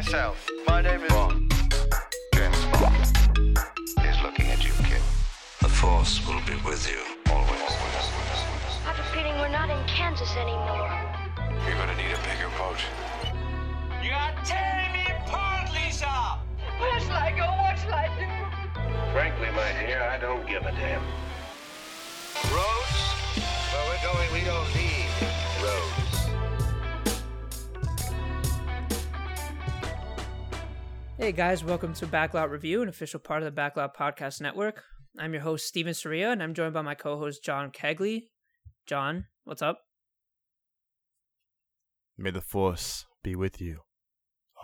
myself. My name is. Bond. James Bond is looking at you, kid. The Force will be with you always. I have a feeling we're not in Kansas anymore. You're gonna need a bigger boat. You are tearing me apart, Lisa! Where shall I go? What shall I do? Frankly, my dear, I don't give a damn. Roads? Where we're going, we don't need roads. Hey guys, welcome to Backlot Review, an official part of the Backlot Podcast Network. I'm your host, Steven Soria, and I'm joined by my co host, John Kegley. John, what's up? May the force be with you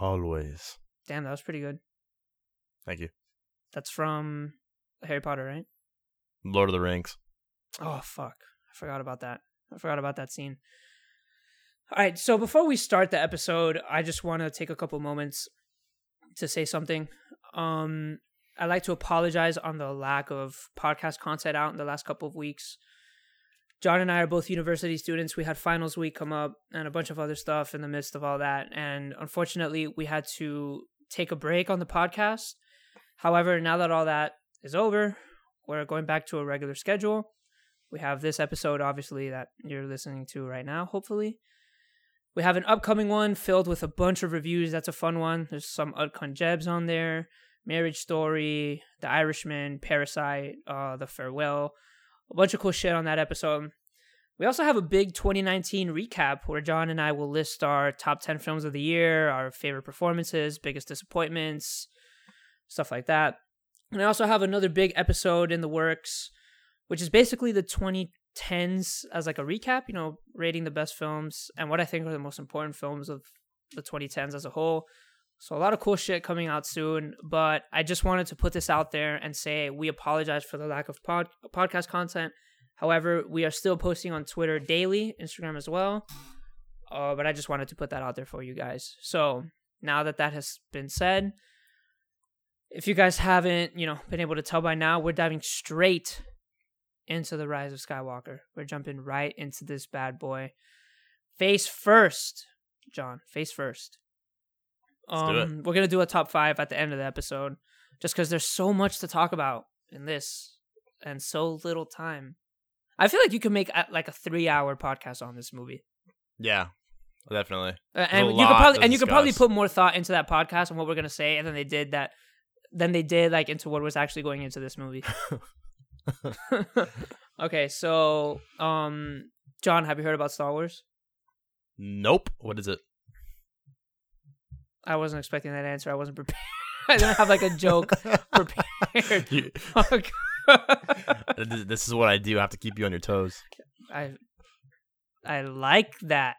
always. Damn, that was pretty good. Thank you. That's from Harry Potter, right? Lord of the Rings. Oh, fuck. I forgot about that. I forgot about that scene. All right, so before we start the episode, I just want to take a couple moments to say something. Um, I'd like to apologize on the lack of podcast content out in the last couple of weeks. John and I are both university students. We had finals week come up and a bunch of other stuff in the midst of all that. And unfortunately, we had to take a break on the podcast. However, now that all that is over, we're going back to a regular schedule. We have this episode, obviously, that you're listening to right now, hopefully. We have an upcoming one filled with a bunch of reviews. That's a fun one. There's some Utkan Jebs on there Marriage Story, The Irishman, Parasite, uh, The Farewell. A bunch of cool shit on that episode. We also have a big 2019 recap where John and I will list our top 10 films of the year, our favorite performances, biggest disappointments, stuff like that. And I also have another big episode in the works, which is basically the 2010s as like a recap, you know, rating the best films and what I think are the most important films of the 2010s as a whole. So a lot of cool shit coming out soon, but I just wanted to put this out there and say we apologize for the lack of pod- podcast content. However, we are still posting on Twitter daily, Instagram as well. Uh, but I just wanted to put that out there for you guys. So now that that has been said, if you guys haven't, you know, been able to tell by now, we're diving straight into the Rise of Skywalker. We're jumping right into this bad boy. Face first, John. Face first. Let's do it. Um, we're gonna do a top five at the end of the episode, just because there's so much to talk about in this, and so little time. I feel like you could make uh, like a three-hour podcast on this movie, Yeah, definitely. Uh, and you could probably and you could probably put more thought into that podcast and what we're gonna say, and then they did that. Then they did like into what was actually going into this movie. okay, so um, John, have you heard about Star Wars? Nope. What is it? I wasn't expecting that answer. I wasn't prepared. I didn't have like a joke prepared. You- this this is what I do. I have to keep you on your toes. I I like that.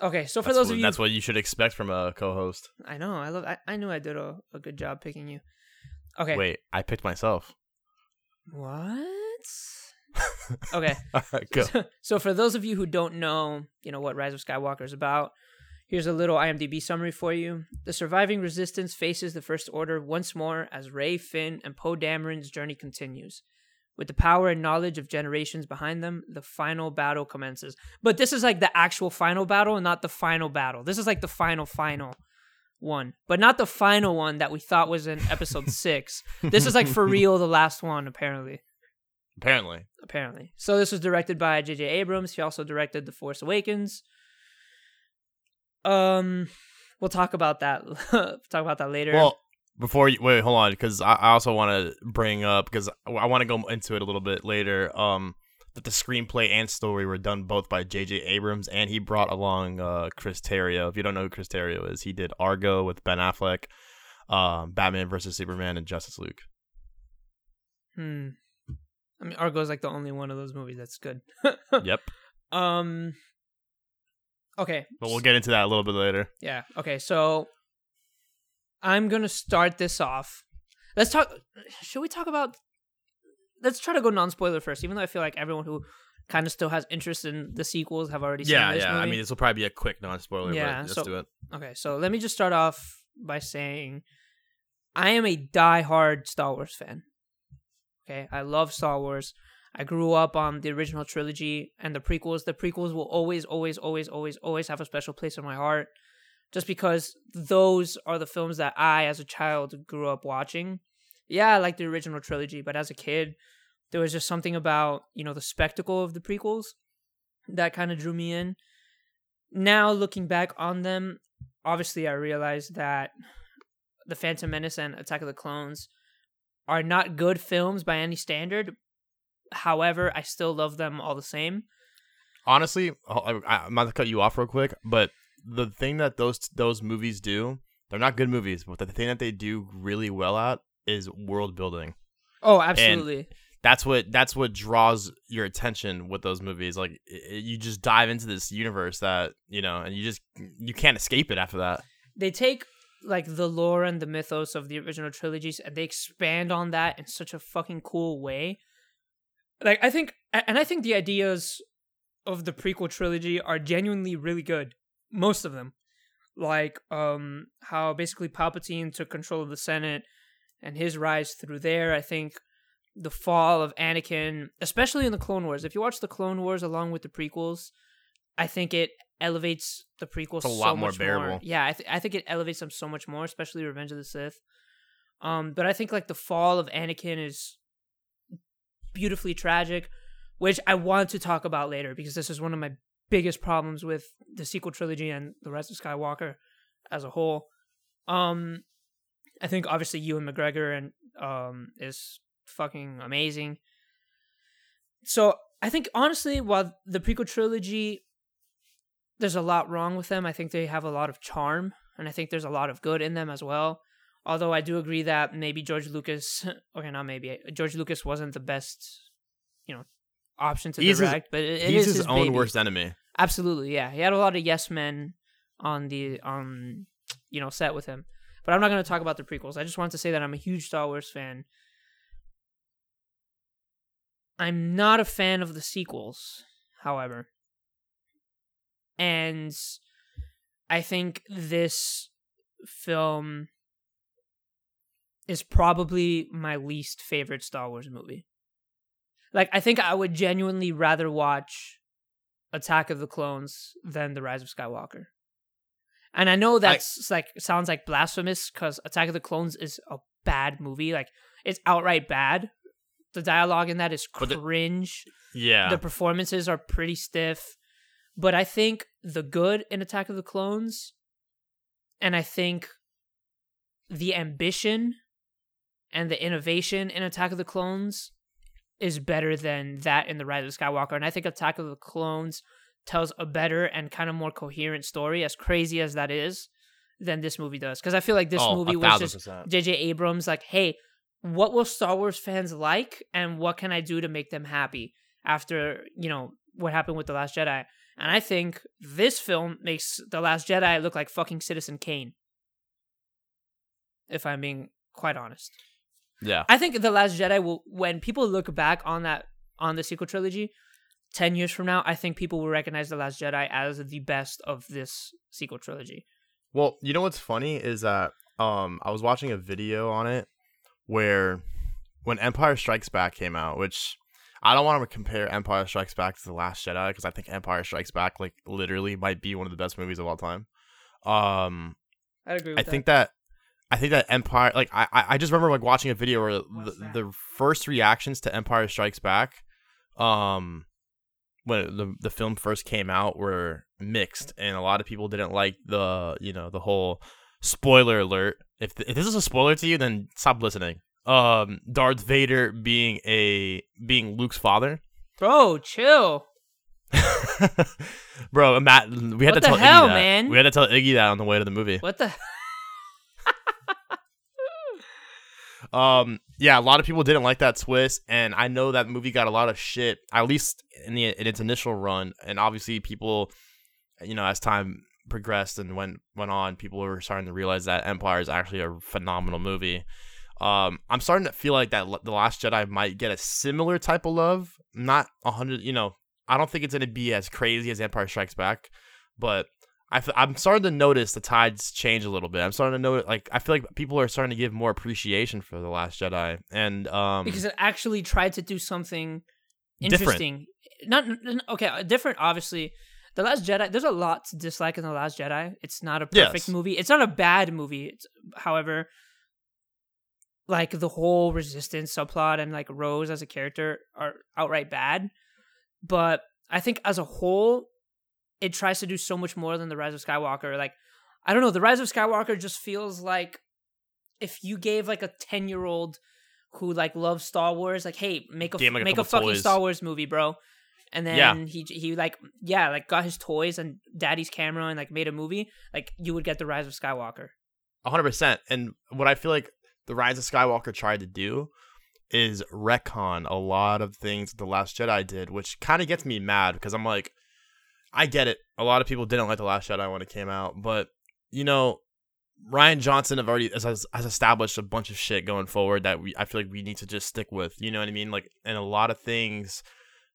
Okay, so for That's those what, of you, that's what you should expect from a co-host. I know. I love. I, I knew I did a, a good job picking you. Okay. Wait, I picked myself. What? okay. All right, go. so for those of you who don't know, you know what Rise of Skywalker is about. Here's a little IMDb summary for you. The surviving resistance faces the First Order once more as Rey, Finn, and Poe Dameron's journey continues. With the power and knowledge of generations behind them, the final battle commences. But this is like the actual final battle, and not the final battle. This is like the final final one, but not the final one that we thought was in episode six. This is like for real the last one, apparently Apparently, apparently. So this was directed by J.J. Abrams. He also directed The Force Awakens. Um, we'll talk about that. talk about that later. well, before you wait, hold on, because I, I also want to bring up because I want to go into it a little bit later. Um, that the screenplay and story were done both by J.J. Abrams, and he brought along uh Chris Terrio. If you don't know who Chris Terrio is, he did Argo with Ben Affleck, um, Batman versus Superman, and Justice League. hmm. I mean, Argo is like the only one of those movies that's good. yep, Um. Okay. but we'll get into that a little bit later. Yeah. Okay. So I'm gonna start this off. Let's talk. Should we talk about? Let's try to go non-spoiler first, even though I feel like everyone who kind of still has interest in the sequels have already Yeah, seen this yeah. I mean, this will probably be a quick non-spoiler. Yeah, but let's so- do it. Okay, so let me just start off by saying I am a die-hard Star Wars fan. Okay, I love Star Wars. I grew up on the original trilogy and the prequels. The prequels will always, always, always, always, always have a special place in my heart. just because those are the films that I, as a child, grew up watching. Yeah, I like the original trilogy, but as a kid, there was just something about you know the spectacle of the prequels that kind of drew me in. Now looking back on them, obviously I realized that the Phantom Menace and Attack of the Clones are not good films by any standard. However, I still love them all the same. Honestly, oh, I- I- I'm not to cut you off real quick, but the thing that those those movies do, they're not good movies, but the thing that they do really well at is world building. Oh, absolutely. That's what that's what draws your attention with those movies. Like i i- you just dive into this universe that you know, and you just you can't escape it after that. they take like the lore and the mythos of the original trilogies and they expand on that in such a fucking cool way. Like I think and I think the ideas of the prequel trilogy are genuinely really good. Most of them. Like um how basically Palpatine took control of the Senate and his rise through there. I think the fall of Anakin, especially in the Clone Wars. If you watch the Clone Wars along with the prequels, I think it elevates the prequels It's a so lot more much bearable. Yeah, I, th- I think it elevates them so much more, especially Revenge of the Sith. Um, but I think like the fall of Anakin is beautifully tragic, which I want to talk about later because this is one of my biggest problems with the sequel trilogy and the rest of Skywalker as a whole. Um, I think obviously Ewan McGregor and um is fucking amazing. So I think honestly, while the prequel trilogy, there's a lot wrong with them. I think they have a lot of charm, and I think there's a lot of good in them as well. Although I do agree that maybe George Lucas, okay, not maybe George Lucas wasn't the best, you know, option to He's his- direct, but it, it He's is his, own baby. worst enemy. Absolutely, yeah. He had a lot of yes men on the um you know set with him. But I'm not going to talk about the prequels. I just want to say that I'm a huge Star Wars fan. I'm not a fan of the sequels, however. And I think this film is probably my least favorite Star Wars movie. Like I think I would genuinely rather watch Attack of the Clones than The Rise of Skywalker. And I know that's like sounds like blasphemous because Attack of the Clones is a bad movie. Like it's outright bad. The dialogue in that is But the- cringe. Yeah. The performances are pretty stiff. But I think the good in Attack of the Clones and I think the ambition and the innovation in Attack of the Clones is better than that in The Rise of Skywalker. And I think Attack of the Clones tells a better and kind of more coherent story, as crazy as that is, than this movie does. Because I feel like this Oh, movie was just. J.J. Abrams, like, hey, what will Star Wars fans like, and what can I do to make them happy after you know what happened with the Last Jedi? And I think this film makes the Last Jedi look like fucking Citizen Kane. If I'm being quite honest. yeah. I think the Last Jedi will when people look back on that on the sequel trilogy 10 years from now, I think people will recognize the Last Jedi as the best of this sequel trilogy. Well, you know what's funny is that um I was watching a video on it where when Empire Strikes Back came out, which I don't want to compare Empire Strikes Back to The Last Jedi because I think Empire Strikes Back like literally might be one of the best movies of all time. Um I agree with I that. think that I think that Empire like I I I just remember like watching a video where the, the first reactions to Empire Strikes Back um when the the film first came out were mixed and a lot of people didn't like the you know the whole spoiler alert if, if this is a spoiler to you then stop listening um Darth Vader being a being Luke's father Bro, chill. bro Matt we had What to tell hell, Iggy that. man? we had to tell Iggy that on the way to the movie What the Um, yeah, a lot of people didn't like that twist, and I know that movie got a lot of shit, at least in the in its initial run. And obviously, people, you know, as time progressed and went went on, people were starting to realize that Empire is actually a phenomenal movie. Um, I'm starting to feel like that the Last Jedi might get a similar type of love, not a hundred. You know, I don't think it's gonna be as crazy as Empire Strikes Back, but I f- I'm starting to notice the tides change a little bit. I'm starting to know like I feel like people are starting to give more appreciation for the Last Jedi, and um, because it actually tried to do something Different. interesting. Not n- n- okay, different obviously. The Last Jedi. There's a lot to dislike in The Last Jedi. It's not a perfect Yes. movie. It's not a bad movie. It's, however, like the whole Resistance subplot and like Rose as a character are outright bad. But I think as a whole, it tries to do so much more than The Rise of Skywalker. Like, I don't know. The Rise of Skywalker just feels like if you gave like a ten year old who like loves Star Wars, like, hey, make a like, make a fucking toys. Star Wars movie, bro. And then Yeah. he he like yeah like got his toys and daddy's camera and like made a movie. Like you would get the Rise of Skywalker. hundred percent. And what I feel like the Rise of Skywalker tried to do is retcon a lot of things the Last Jedi did, which kind of gets me mad because I'm like, I get it. A lot of people didn't like the Last Jedi when it came out, but you know, Rian Johnson have already has, has established a bunch of shit going forward that we I feel like we need to just stick with. You know what I mean? Like, and a lot of things.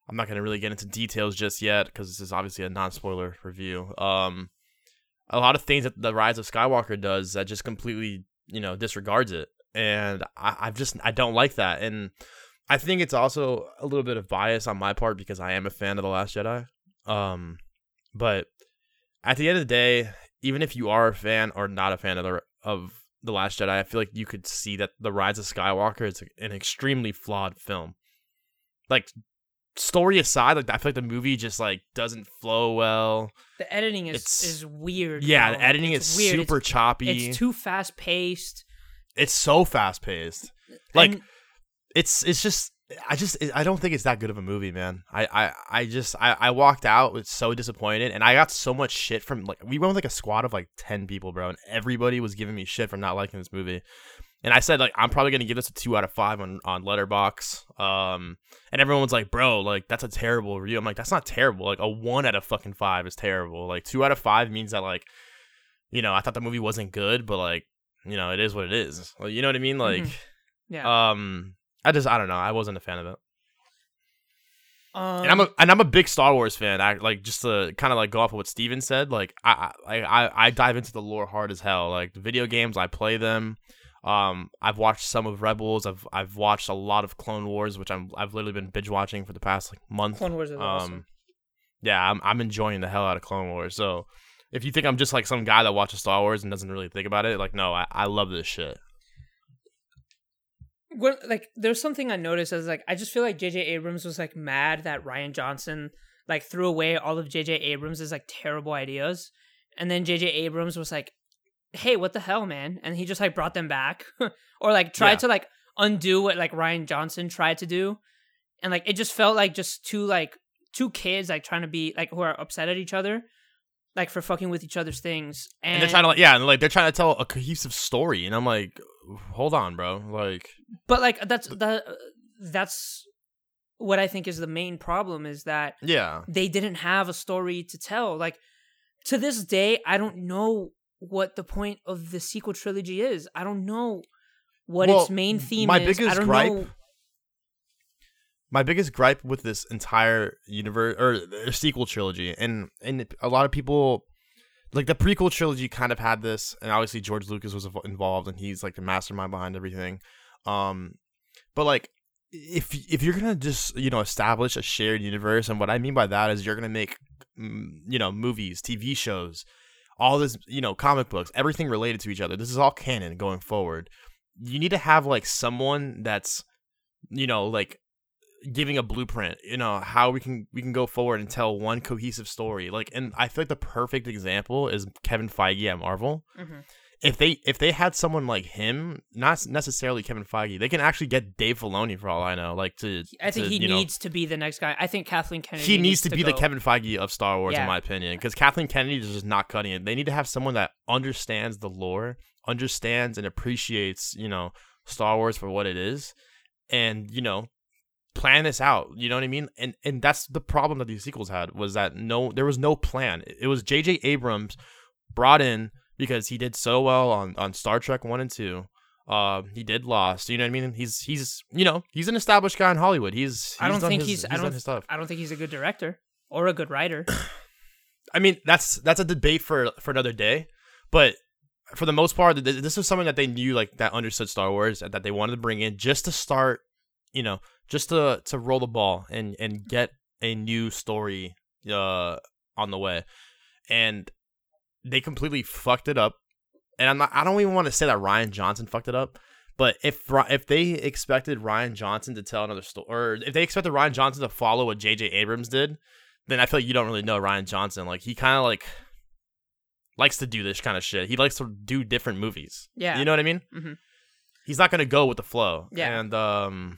I'm not gonna really get into details just yet because this is obviously a non-spoiler review. Um, a lot of things that the Rise of Skywalker does that just completely, you know, disregards it, and I, I've just I don't like that, and I think it's also a little bit of bias on my part because I am a fan of the Last Jedi. Um, but at the end of the day, even if you are a fan or not a fan of the of the Last Jedi, I feel like you could see that the Rise of Skywalker is an extremely flawed film. Like story aside, like I feel like the movie just like doesn't flow well. The editing is It's- is weird. Yeah, bro. the editing It's is weird. super It's, choppy. it's too fast paced. it's so fast paced. Like And- it's it's just I just I don't think it's that good of a movie, man. I I, I just I, I walked out with so disappointed, and I got so much shit from like we went with like a squad of like ten people, bro, and everybody was giving me shit for not liking this movie. And I said like I'm probably gonna give this a two out of five on on Letterboxd. Um, and everyone was like, bro, like that's a terrible review. I'm like, that's not terrible. Like a one out of fucking five is terrible. Like two out of five means that like, you know, I thought the movie wasn't good, but like, you know, it is what it is. Like, you know what I mean? Like, Mhm. yeah. um, I just I don't know. I wasn't a fan of it. um, and I'm a and I'm a big Star Wars fan. I like just to kind of like go off of what Steven said. Like I I I I dive into the lore hard as hell. Like the video games, I play them. Um, I've watched some of Rebels. I've I've watched a lot of Clone Wars, which I'm I've literally been binge watching for the past like month. Clone Wars is um, awesome. yeah, I'm I'm enjoying the hell out of Clone Wars. So if you think I'm just like some guy that watches Star Wars and doesn't really think about it, like no, I, I love this shit. When, like there's something I noticed as like I just feel like JJ Abrams was like mad that Rian Johnson like threw away all of JJ Abrams' like terrible ideas. And then JJ Abrams was like, "Hey, what the hell, man?" And he just like brought them back or like tried Yeah. to like undo what like Rian Johnson tried to do. And like it just felt like just two like two kids like trying to be like who are upset at each other like for fucking with each other's things. And, And they're trying to like yeah, and like they're trying to tell a cohesive story, and I'm like, hold on, bro, like. but like that's that that's what I think is the main problem is that Yeah. they didn't have a story to tell. Like to this day, I don't know what the point of the sequel trilogy is. I don't know what Well, its main theme my is. I biggest don't gripe- know. My biggest gripe with this entire universe or uh, sequel trilogy, and and a lot of people, like the prequel trilogy, kind of had this, and obviously George Lucas was involved, and he's like the mastermind behind everything. Um, but like, if if you're gonna just you know establish a shared universe, and what I mean by that is you're gonna make, you know, movies, TV shows, all this, you know, comic books, everything related to each other. This is all canon going forward. You need to have like someone that's, you know, like giving a blueprint you know how we can we can go forward and tell one cohesive story like and i feel like the perfect example is kevin feige at marvel Mhm. If they if they had someone like him not necessarily kevin feige they can actually get dave filoni for all i know like to I think to, he you know- needs to be the next guy. I think Kathleen Kennedy. he needs to, be the. Kevin Feige of Star Wars, Yeah. in my opinion, because Kathleen Kennedy is just not cutting it. They need to have someone that understands the lore, understands and appreciates, you know, Star Wars for what it is, and you know, plan this out. You know what I mean? And and that's the problem that these sequels had was that no, there was no plan. It was J.J. Abrams brought in because he did so well on on Star Trek one and two. Uh, he did Lost. You know what I mean? He's he's you know he's an established guy in Hollywood. He's, he's I don't think his, he's. I don't. I don't think he's a good director or a good writer. I mean, that's that's a debate for for another day. But for the most part, this was something that they knew, like that understood Star Wars, that they wanted to bring in just to start, you know, just to to roll the ball and and get a new story uh on the way, and they completely fucked it up. And I'm not. I don't even want to say that Rian Johnson fucked it up. But if if they expected Rian Johnson to tell another story, or if they expected Rian Johnson to follow what J.J. Abrams did, then I feel like you don't really know Rian Johnson. Like he kind of like likes to do this kind of shit. He likes to do different movies. Yeah. you know what I mean. Mhm. He's not gonna go with the flow. Yeah. and um,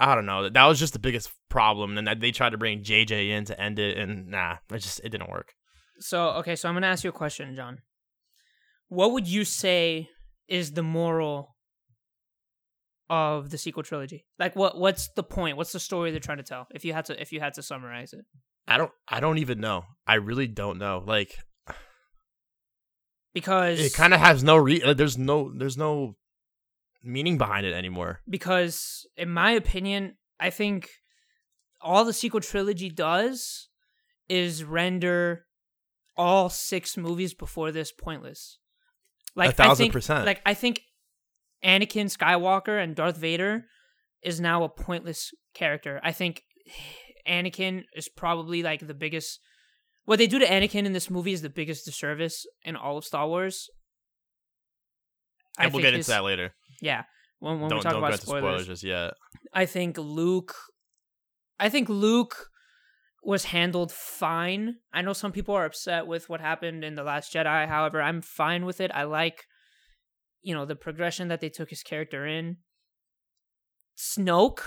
I don't know. That was just the biggest problem. And they tried to bring J.J. in to end it, and nah, it just it didn't work. So okay, so I'm gonna ask you a question, John. What would you say is the moral of the sequel trilogy? Like, what what's the point? What's the story they're trying to tell? If you had to, if you had to summarize it, I don't. I don't even know. I really don't know. Like because it kind of has no re. uh, There's no. There's no meaning behind it anymore. because in my opinion, I think all the sequel trilogy does is render all six movies before this pointless. Like I thousand think, percent. Like I think Anakin Skywalker and Darth Vader is now a pointless character. I think Anakin is probably like the biggest. What they do to Anakin in this movie is the biggest disservice in all of Star Wars. And we'll get into that later. Yeah, when when don't we talk about spoilers, spoilers just yet. I think Luke I think Luke was handled fine. I know some people are upset with what happened in The Last Jedi. However, I'm fine with it. I like you know the progression that they took his character in. Snoke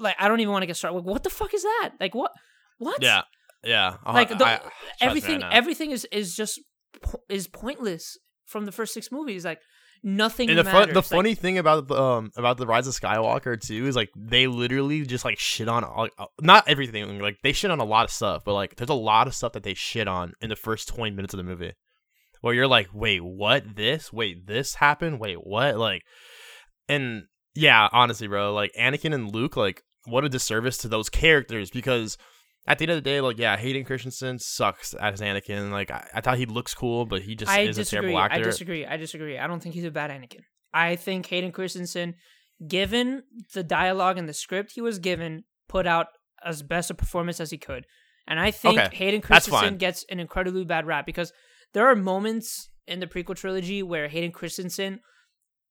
like I don't even want to get started. Like, what the fuck is that? Like what what? Yeah, yeah. I'll- Like the, I- everything everything is is just po- is pointless from the first 6 movies. Like nothing And the fun, the Like, funny thing about the um about the Rise of Skywalker too is like they literally just like shit on all, uh, not everything like they shit on a lot of stuff, but like there's a lot of stuff that they shit on in the first twenty minutes of the movie, where you're like, wait, what? This? Wait, this happened? Wait, what? Like, and yeah, honestly, bro, like Anakin and Luke, like what a disservice to those characters because. At the end of the day, like yeah, Hayden Christensen sucks as Anakin. Like I, I thought he looks cool, but he just I is a disagree. terrible actor. I disagree. I disagree. I don't think he's a bad Anakin. I think Hayden Christensen, given the dialogue and the script he was given, put out as best a performance as he could. And I think Okay, Hayden Christensen gets an incredibly bad rap because there are moments in the prequel trilogy where Hayden Christensen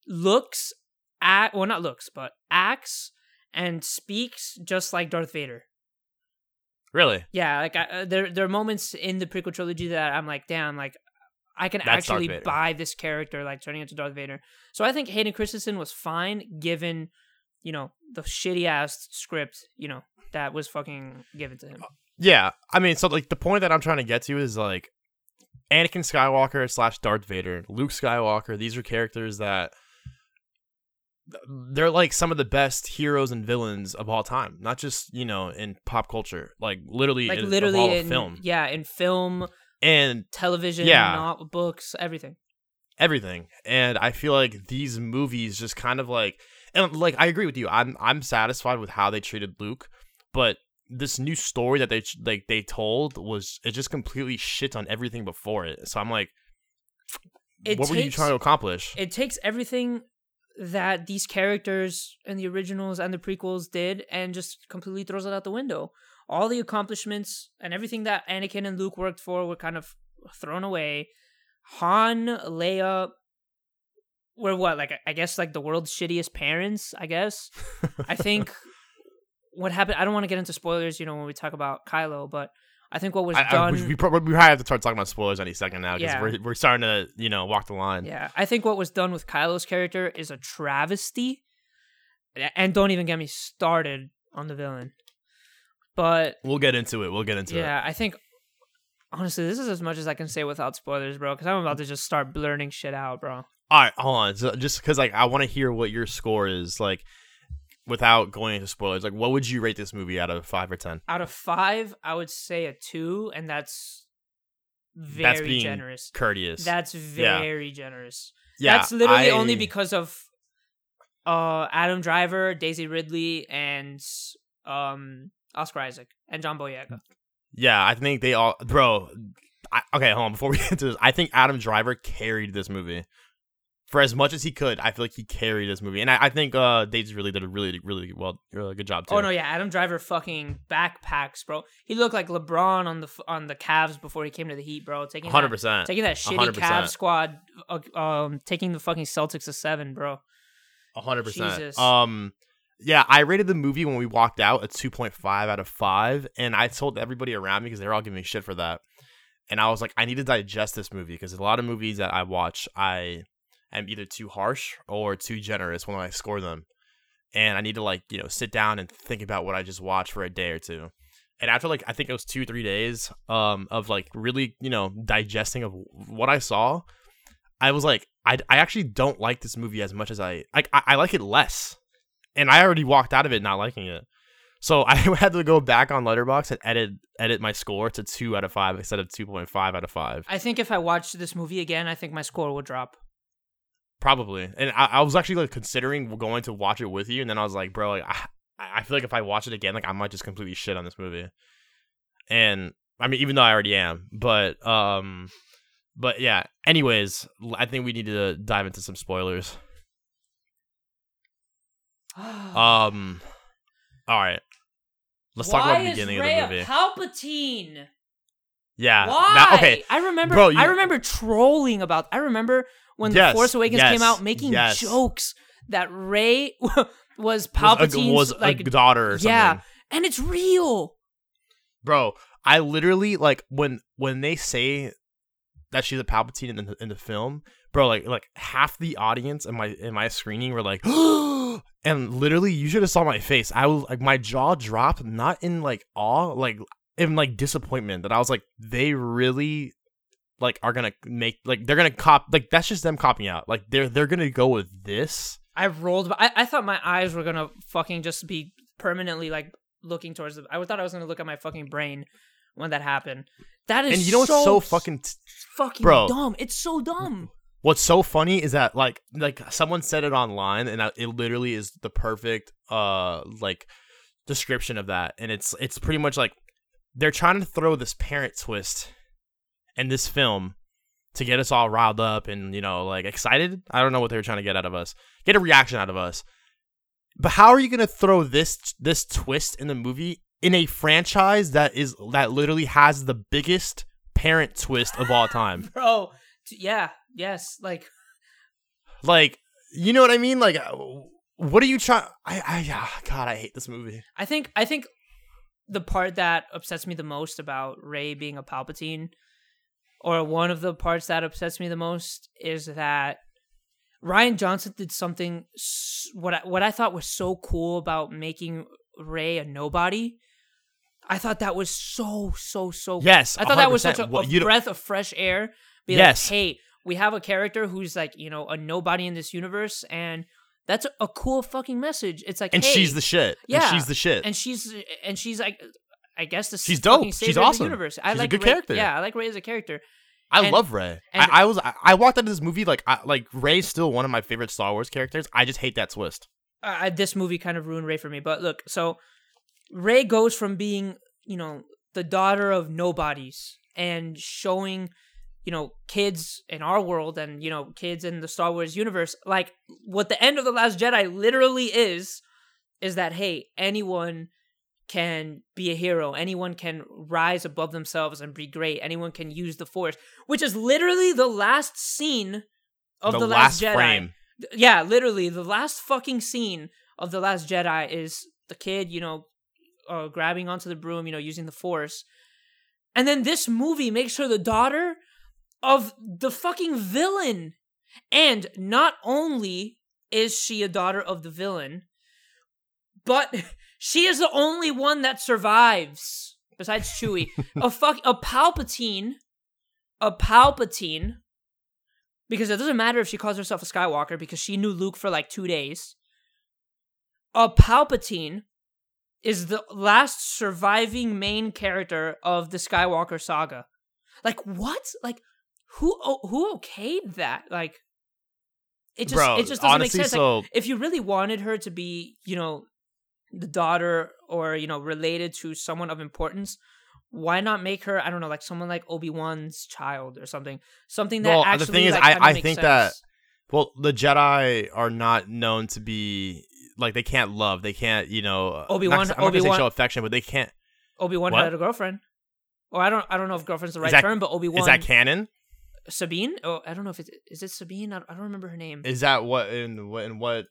looks at well not looks, but acts and speaks just like Darth Vader. Really? Yeah, like I, uh, there there are moments in the prequel trilogy that I'm like, damn, like I can That's actually buy this character like turning into Darth Vader. So I think Hayden Christensen was fine given, you know, the shitty ass script, you know, that was fucking given to him. Yeah, I mean, so like the point that I'm trying to get to is like Anakin Skywalker slash Darth Vader, Luke Skywalker. These are characters that they're like some of the best heroes and villains of all time. Not just you know in pop culture, like literally, Like in, literally of all of in film yeah, in film, and television, Yeah. not books, everything. everything. And I feel like these movies just kind of like and like I agree with you. I'm I'm satisfied with how they treated Luke, but this new story that they like they told was it just completely shit on everything before it. So I'm like, It what were you trying to accomplish? it takes everything that these characters and the originals and the prequels did and just completely throws it out the window. All the accomplishments and everything that Anakin and Luke worked for were kind of thrown away. Han, Leia were what, like I guess like the world's shittiest parents, I guess. I think what happened I don't want to get into spoilers, you know, when we talk about Kylo, but I think what was I, I, done we, we probably we probably have to start talking about spoilers any second now because Yeah. we're we're starting to you know walk the line. Yeah, I think what was done with Kylo's character is a travesty. And don't even get me started on the villain. But We'll get into it. We'll get into it. yeah, I think honestly, this is as much as I can say without spoilers, bro. Because I'm about to just start blurting shit out, bro. All right, hold on. So just because like I want to hear what your score is, like without going into spoilers, like what would you rate this movie out of five or ten? Out of five, I would say a two, and that's very That's being generous. Courteous. That's Yeah. very generous. yeah, That's literally I- only because of uh Adam Driver, Daisy Ridley, and um Oscar Isaac and John Boyega. Yeah, I think they all, bro. I, okay, hold on. Before we get into this, I think Adam Driver carried this movie. For as much as he could, I feel like he carried this movie, and I, I think uh, Days really did a really, really well, really good job too. Oh no, yeah, Adam Driver fucking backpacks, bro. He looked like LeBron on the on the Cavs before he came to the Heat, bro. Taking hundred percent, taking that shitty 100%. Cavs squad, uh, um, taking the fucking Celtics to seven, bro. hundred percent. Um, yeah, I rated the movie when we walked out a two point five out of five, and I told everybody around me because they were all giving me shit for that, and I was like, I need to digest this movie because a lot of movies that I watch, I am either too harsh or too generous when I score them, and I need to like you know sit down and think about what I just watched for a day or two. And after like I think it was two three days um of like really you know digesting of what I saw, I was like I, I actually don't like this movie as much as I like I, I like it less, and I already walked out of it not liking it. So I had to go back on Letterboxd and edit edit my score to two out of five instead of two point five out of five. I think if I watched this movie again, I think my score would drop. Probably, and I, I was actually like considering going to watch it with you, and then I was like, bro, like I, I feel like if I watch it again, like I might just completely shit on this movie. And I mean, even though I already am, but um, but yeah. Anyways, I think we need to dive into some spoilers. Um, all right, let's talk about the beginning of the movie. Palpatine? yeah. Why? now- okay. I remember. Bro, you- I remember trolling about. I remember when Yes, the Force Awakens yes, came out, making yes. jokes that Rey was Was a- Palpatine's was a, like daughter or something. yeah, and it's real. bro i literally like when when they say that she's a palpatine in the, in the film bro like like half the audience in my in my screening were like and literally you should have saw my face i was like my jaw dropped not in like awe like in like disappointment that i was like they really like are gonna make like they're gonna cop like that's just them copying out like they're they're gonna go with this I rolled. I, I thought my eyes were gonna fucking just be permanently like looking towards the. I thought I was gonna look at my fucking brain when that happened. That is and you know what's so, so fucking t- fucking Bro. dumb. It's so dumb. What's so funny is that like like someone said it online and it literally is the perfect uh like description of that and it's it's pretty much like they're trying to throw this parent twist in this film to get us all riled up and you know like excited. I don't know what they were trying to get out of us. Get a reaction out of us. But how are you going to throw this this twist in the movie in a franchise that is that literally has the biggest parent twist of all time? bro. Yeah, yes, like Like, you know what I mean? Like, uh, what are you trying? I, I, God, I hate this movie. I think I think the part that upsets me the most about Rey being a Palpatine, or one of the parts that upsets me the most, is that Rian Johnson did something what I, what I thought was so cool about making Rey a nobody. I thought that was so so so. Yes, I thought that was such a, a breath of fresh air. Be Yes. like, hey, we have a character who's like you know a nobody in this universe, and that's a, a cool fucking message. It's like, And hey, she's the shit. yeah, And she's the shit. and she's and she's like, I guess the She's dope. She's awesome. Universe. I She's a like good Rey- character. Yeah, I like Rey as a character. I and- love Rey. I, I was, I, I walked out of this movie like, I, like Rey's still one of my favorite Star Wars characters. I just hate that twist. Uh, this movie kind of ruined Rey for me. But look, so Rey goes from being, you know, the daughter of nobodies and showing, you know, kids in our world and you know, kids in the Star Wars universe, like what the end of the Last Jedi literally is, is that hey, anyone can be a hero. Anyone can rise above themselves and be great. Anyone can use the Force, which is literally the last scene of the, Last, Jedi. frame. Yeah, literally, the last fucking scene of the Last Jedi is the kid, you know, uh, grabbing onto the broom, you know, using the Force, and then this movie makes her the daughter of the fucking villain, and not only is she a daughter of the villain, but she is the only one that survives besides Chewie. a fuck a Palpatine, a Palpatine because it doesn't matter if she calls herself a Skywalker because she knew Luke for like two days. A Palpatine is the last surviving main character of the Skywalker saga. Like what? Like who? Who okayed that? Like it just Bro, it just doesn't honestly, make sense. so- Like, if you really wanted her to be, you know, the daughter or you know related to someone of importance, why not make her? I don't know, like someone like Obi Wan's child or something. Something that Well, the actually thing is, like, I- I think that- Well, the Jedi are not known to be like they can't love. They can't, you know. Uh, Obi-Wan- Not, I'm not gonna Obi-Wan- show affection, but they can't. Obi Wan What? had a girlfriend. Or I don't I don't know if girlfriend's the right that, term, but Obi Wan is that canon? Sabine? Oh, I don't know if it's is it Sabine? I, I don't remember her name. Is that what in what in what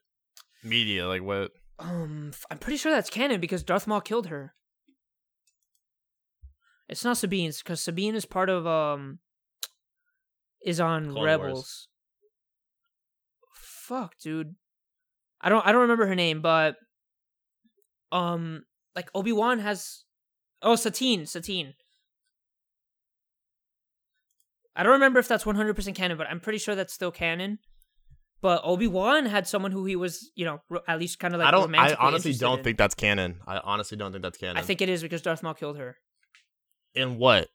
media? Like what? Um, I'm pretty sure that's canon because Darth Maul killed her. It's not Sabine's because Sabine is part of um is on Clone Rebels. Wars. Fuck, dude. I don't I don't remember her name, but um like Obi Wan has oh Satine Satine. I don't remember if that's 100% canon, but I'm pretty sure that's still canon. But Obi Wan had someone who he was, you know, ro- at least kind of like I don't. I honestly don't in. think that's canon. I honestly don't think that's canon. I think it is because Darth Maul killed her. in what?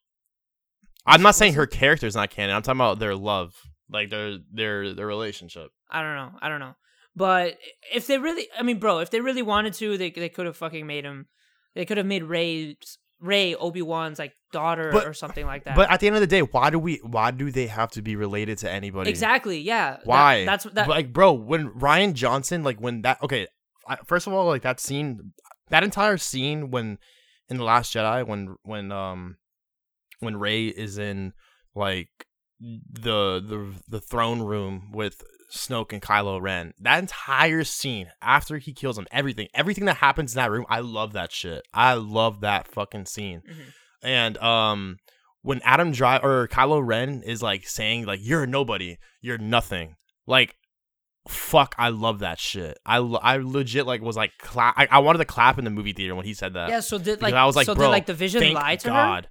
I'm not saying her character's not canon. I'm talking about their love, like their their their relationship. I don't know. I don't know. But if they really, I mean, bro, if they really wanted to, they they could have fucking made him. They could have made Rey Rey Obi Wan's like daughter But- or something like that. But at the end of the day, why do we? Why do they have to be related to anybody? exactly, yeah. That- Why? that's that. like, bro, when Rian Johnson, like, when that, okay, first of all, like that scene, that entire scene when in the Last Jedi, when when um when Rey is in like the the the throne room with Snoke and Kylo Ren, that entire scene after he kills him, everything, everything that happens in that room, I love that shit. I love that fucking scene. Mhm. And um when Adam Drive or Kylo Ren is like saying like you're nobody, you're nothing. Like fuck, I love that shit. I, lo- I legit like was like cla- I, I wanted to clap in the movie theater when he said that. yeah. So did like I was like, so bro, did like the Vision lie to her?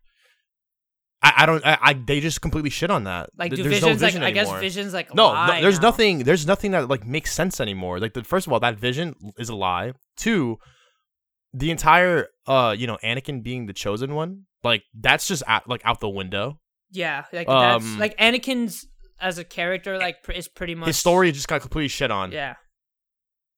I, I don't I, I they just completely shit on that. Like do there's no vision like I guess. Vision's like No, no, there's now. nothing. There's nothing that like makes sense anymore. Like, the, first of all, that vision is a lie. Two, the entire, uh, you know, Anakin being the chosen one, like that's just out, like out the window. Yeah, like that's Um, like Anakin's as a character like pr- is pretty much His story just got completely shit on. Yeah,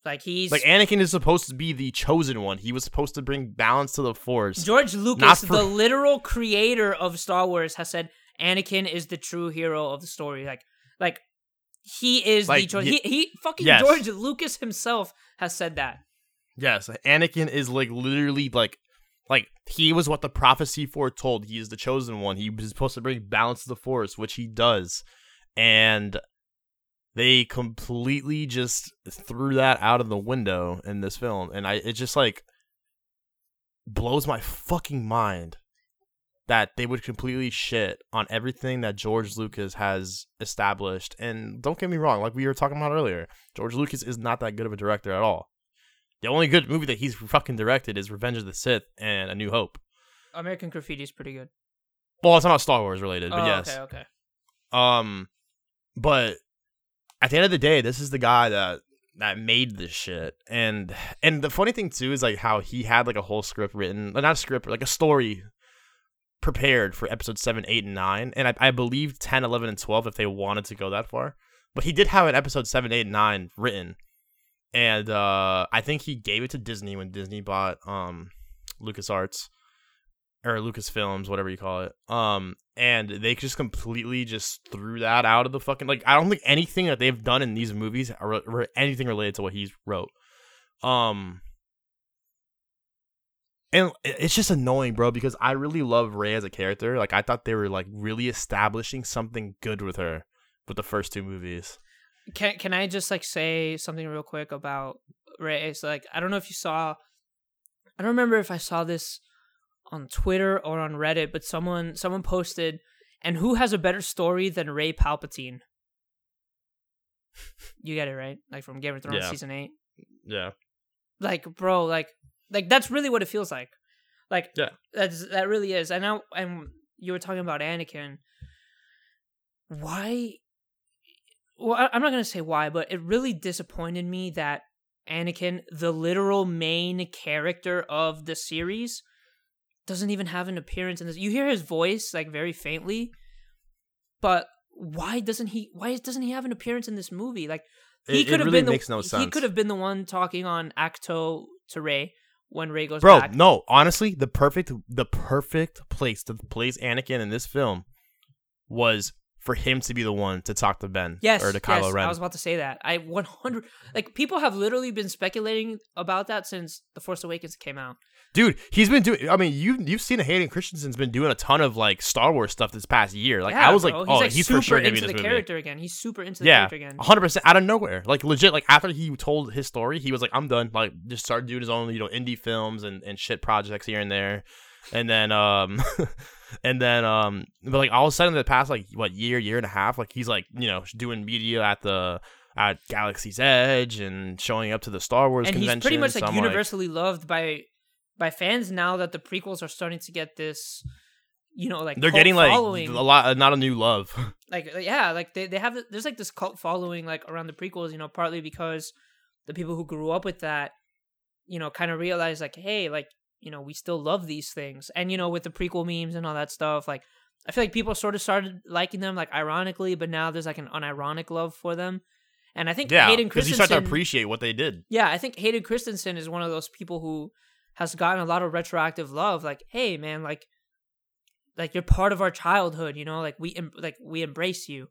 like he's Like Anakin is supposed to be the chosen one. He was supposed to bring balance to the Force. George Lucas, for- the literal creator of Star Wars, has said Anakin is the true hero of the story. Like, like he is the Like, choice. ye- he, he fucking yes. George Lucas himself has said that. Yes, Anakin is like literally like like he was what the prophecy foretold. He is the chosen one. He was supposed to bring balance to the force, which he does. And they completely just threw that out of the window in this film. And I it just like blows my fucking mind that they would completely shit on everything that George Lucas has established. And don't get me wrong, like we were talking about earlier, George Lucas is not that good of a director at all. The only good movie that he's fucking directed is Revenge of the Sith and A New Hope. American Graffiti is pretty good. Well, it's not Star Wars related, but oh, yes. okay, okay. Um, but at the end of the day, this is the guy that that made this shit, and and the funny thing too is like how he had like a whole script written, not a script, like a story prepared for episode 7 8 and 9 and I, I believe 10 11 and 12 if they wanted to go that far. But he did have an episode 7 8 and 9 written. And uh i think he gave it to disney when disney bought um lucasarts or lucasfilms whatever you call it um and they just completely just threw that out of the fucking like i don't think anything that they've done in these movies or, anything related to what he wrote um and it's just annoying, bro, because I really love Rey as a character. Like I thought they were like really establishing something good with her with the first two movies. Can can I just like say something real quick about Rey? So like I don't know if you saw I don't remember if I saw this on Twitter or on Reddit, but someone someone posted and who has a better story than Rey Palpatine? You get it, right? Like from Game of Thrones Yeah. season 8. Yeah. Like bro, like like that's really what it feels like. Like Yeah. that's that really is. And now and you were talking about Anakin. Why well, I- I'm not gonna say why, but it really disappointed me that Anakin, the literal main character of the series, doesn't even have an appearance in this. You hear his voice like very faintly, but why doesn't he? Why doesn't he have an appearance in this movie? Like he It- it could have really been the no he could have been the one talking on Ahch-To to Rey when Rey goes Bro, back. no, honestly, the perfect the perfect place to place Anakin in this film was for him to be the one to talk to Ben Yes, or to Kylo yes, Ren. I was about to say that. I 100 like people have literally been speculating about that since The Force Awakens came out. Dude, he's been doing. I mean, you you've seen Hayden Christensen's been doing a ton of like Star Wars stuff this past year. Like Yeah, I was like, bro. oh, like, he's super for sure into the this movie. character again. He's super into the Yeah, character again. hundred percent out of nowhere. Like legit. Like after he told his story, he was like, "I'm done." Like just started doing his own, you know, indie films and, and shit projects here and there, and then um, and then um, but like all of a sudden, in the past like what year, year and a half, like he's like you know doing media at the at Galaxy's Edge and showing up to the Star Wars and he's convention. pretty much like so universally loved by by fans now that the prequels are starting to get this you know like they're getting like following. a lot, not a new love. like yeah like they, they have there's like this cult following like around the prequels you know partly because the people who grew up with that you know kind of realize like hey like you know we still love these things and you know with the prequel memes and all that stuff like i feel like people sort of started liking them like ironically but now there's like an unironic love for them and i think yeah, hayden because you start to appreciate what they did. yeah i think hayden christensen is one of those people who has gotten a lot of retroactive love like hey man like like you're part of our childhood you know like we em- like we embrace you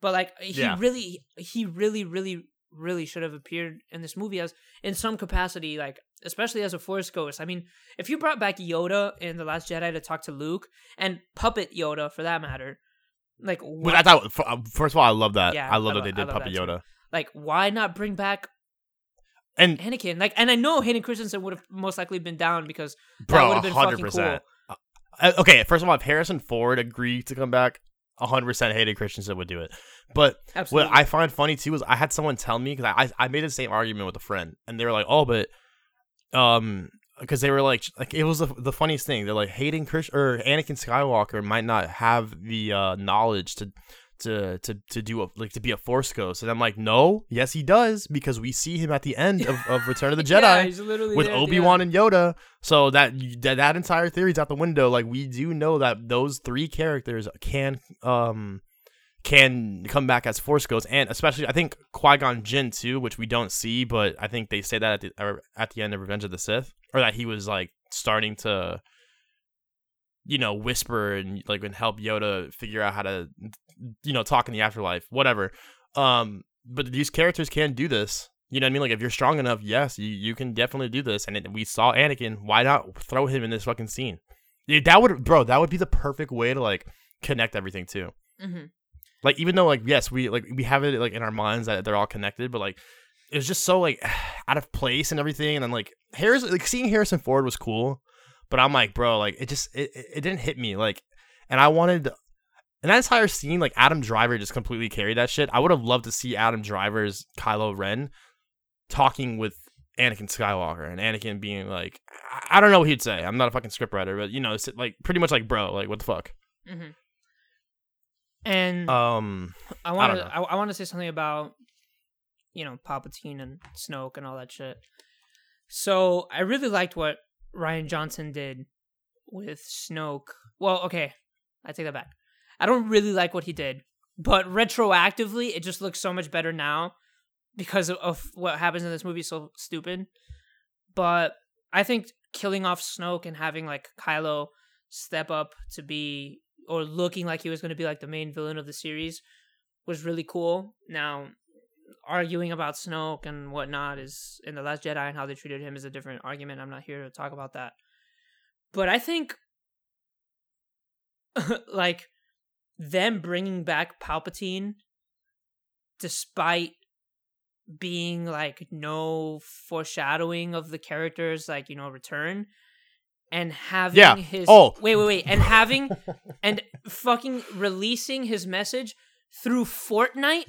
but like he Yeah. really he really really really should have appeared in this movie as in some capacity like especially as a force ghost i mean if you brought back yoda in the last jedi to talk to luke and puppet yoda for that matter like But I thought, uh, first of all, I love that. Yeah, I love I that they did Puppet that too. Yoda. like why not bring back And Anakin. Like, and I know Hayden Christensen would have most likely been down because that bro, would have been hundred fucking percent. cool. Uh, Okay, first of all, if Harrison Ford agreed to come back, hundred percent Hayden Christensen would do it. But Absolutely. what I find funny too is I had someone tell me because I I made the same argument with a friend, and they were like, "Oh, but um." Because they were like, like it was the, the funniest thing. They're like Hayden Chris or Anakin Skywalker might not have the uh, knowledge to to to to do a like to be a Force ghost, and I'm like, no, yes he does because we see him at the end of, of Return of the Jedi Yeah, with there Obi Wan end. and Yoda. So that, that that entire theory's out the window. Like we do know that those three characters can um can come back as Force ghosts, and especially I think Qui Gon Jinn too, which we don't see, but I think they say that at the at the end of Revenge of the Sith, or that he was like starting to. You know, whisper and like and help Yoda figure out how to, you know, talk in the afterlife, whatever. Um, but these characters can do this. You know what I mean? Like if you're strong enough, yes, you, you can definitely do this. And it, we saw Anakin. Why not throw him in this fucking scene? That would, bro. That would be the perfect way to like connect everything too. Mhm. Like even though like yes, we like we have it like in our minds that they're all connected, but like it was just so like out of place and everything. And then like Harris, like seeing Harrison Ford was cool, but I'm like, bro, like it just it, it didn't hit me like, and I wanted. And that entire scene, like Adam Driver just completely carried that shit. I would have loved to see Adam Driver's Kylo Ren talking with Anakin Skywalker and Anakin being like, I- don't know what he'd say. I'm not a fucking scriptwriter, but you know, it's like pretty much like, bro, like what the fuck. Mhm. And Um, I want to I, I want to say something about you know Palpatine and Snoke and all that shit. So I really liked what Rian Johnson did with Snoke. Well, okay, I take that back. I don't really like what he did, but retroactively, it just looks so much better now because of, of what happens in this movie. is So stupid, but I think killing off Snoke and having like Kylo step up to be or looking like he was going to be like the main villain of the series was really cool. Now, arguing about Snoke and whatnot is in the Last Jedi and how they treated him is a different argument. I'm not here to talk about that. But I think, like, them bringing back Palpatine, despite being like no foreshadowing of the characters, like you know, return, and having Yeah. his Oh. wait, wait, wait, and having and fucking releasing his message through Fortnite.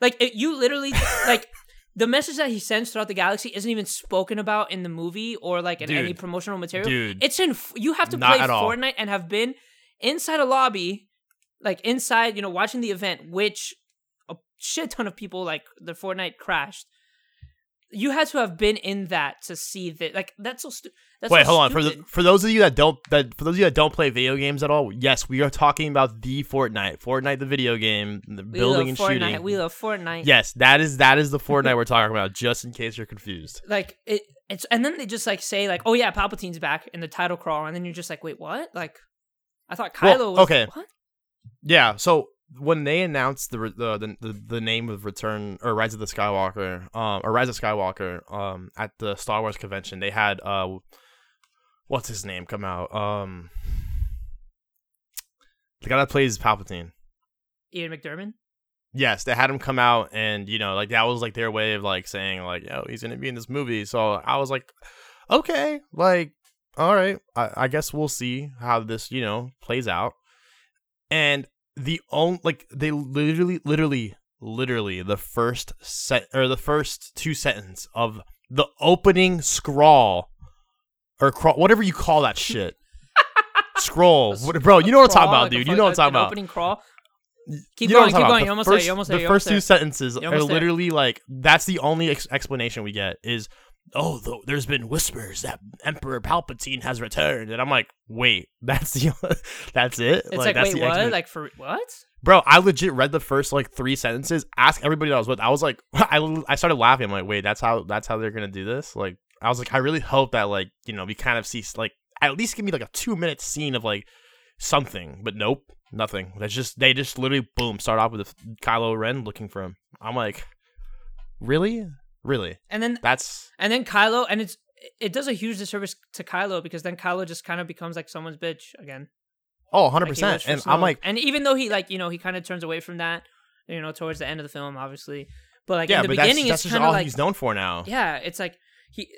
Like it, you literally like the message that he sends throughout the galaxy isn't even spoken about in the movie or like in any promotional material. Dude. It's in you have to play all. Fortnite and have been inside a lobby, like inside, you know, watching the event, which a shit ton of people like the Fortnite crashed. You had to have been in that to see that. Like that's so stupid. wait, hold on. For the for those of you that don't that for those of you that don't play video games at all, yes, we are talking about the Fortnite, Fortnite, the video game, the we building and Fortnite. shooting. We love Fortnite. Yes, that is that is the Fortnite we're talking about. Just in case you're confused. like it it's and then they just like say like oh yeah palpatine's back in the title crawl and then you're just like wait what like i thought kylo Well, was okay. what Yeah, so when they announced the the the, the, name of Return or Rise of the Skywalker, um, or Rise of Skywalker, um, at the Star Wars convention, they had uh, what's his name come out? Um, the guy that plays Palpatine. Ian McDiarmid. Yes, they had him come out, and you know, like that was like their way of like saying like, "Yo, he's gonna be in this movie." So I was like, okay, like, all right, I, I guess we'll see how this you know plays out. And the only like they literally, literally, literally the first set or the first two sentence of the opening scrawl or crawl, whatever you call that shit. Scroll, What- bro. You know what I'm talking about, dude. You know what I'm talking about. Opening crawl. Keep You going, keep going. You The almost there. You almost there. The first two sentences are literally like that's the only ex- explanation we get is oh th- there's been whispers that Emperor Palpatine has returned. And I'm like wait that's the that's it? It's like, that's wait, the what? expla- Like for what? bro I legit read the first like three sentences. Ask everybody that I was with. I was like I I started laughing. I'm like wait that's how that's how they're gonna do this? Like I was like I really hope that like you know we kind of see like at least give me like a two minute scene of like something. But nope nothing. That's just they just literally boom start off with Kylo Ren looking for him. I'm like really really And then that's and then Kylo, and it's it does a huge disservice to Kylo because then Kylo just kind of becomes like someone's bitch again. oh Like 100 he was percent for and I'm like and even though he like you know he kind of turns away from that, you know, towards the end of the film, obviously, but like yeah in the but that's, beginning, that's it's just kind all of like he's known for now yeah, it's like he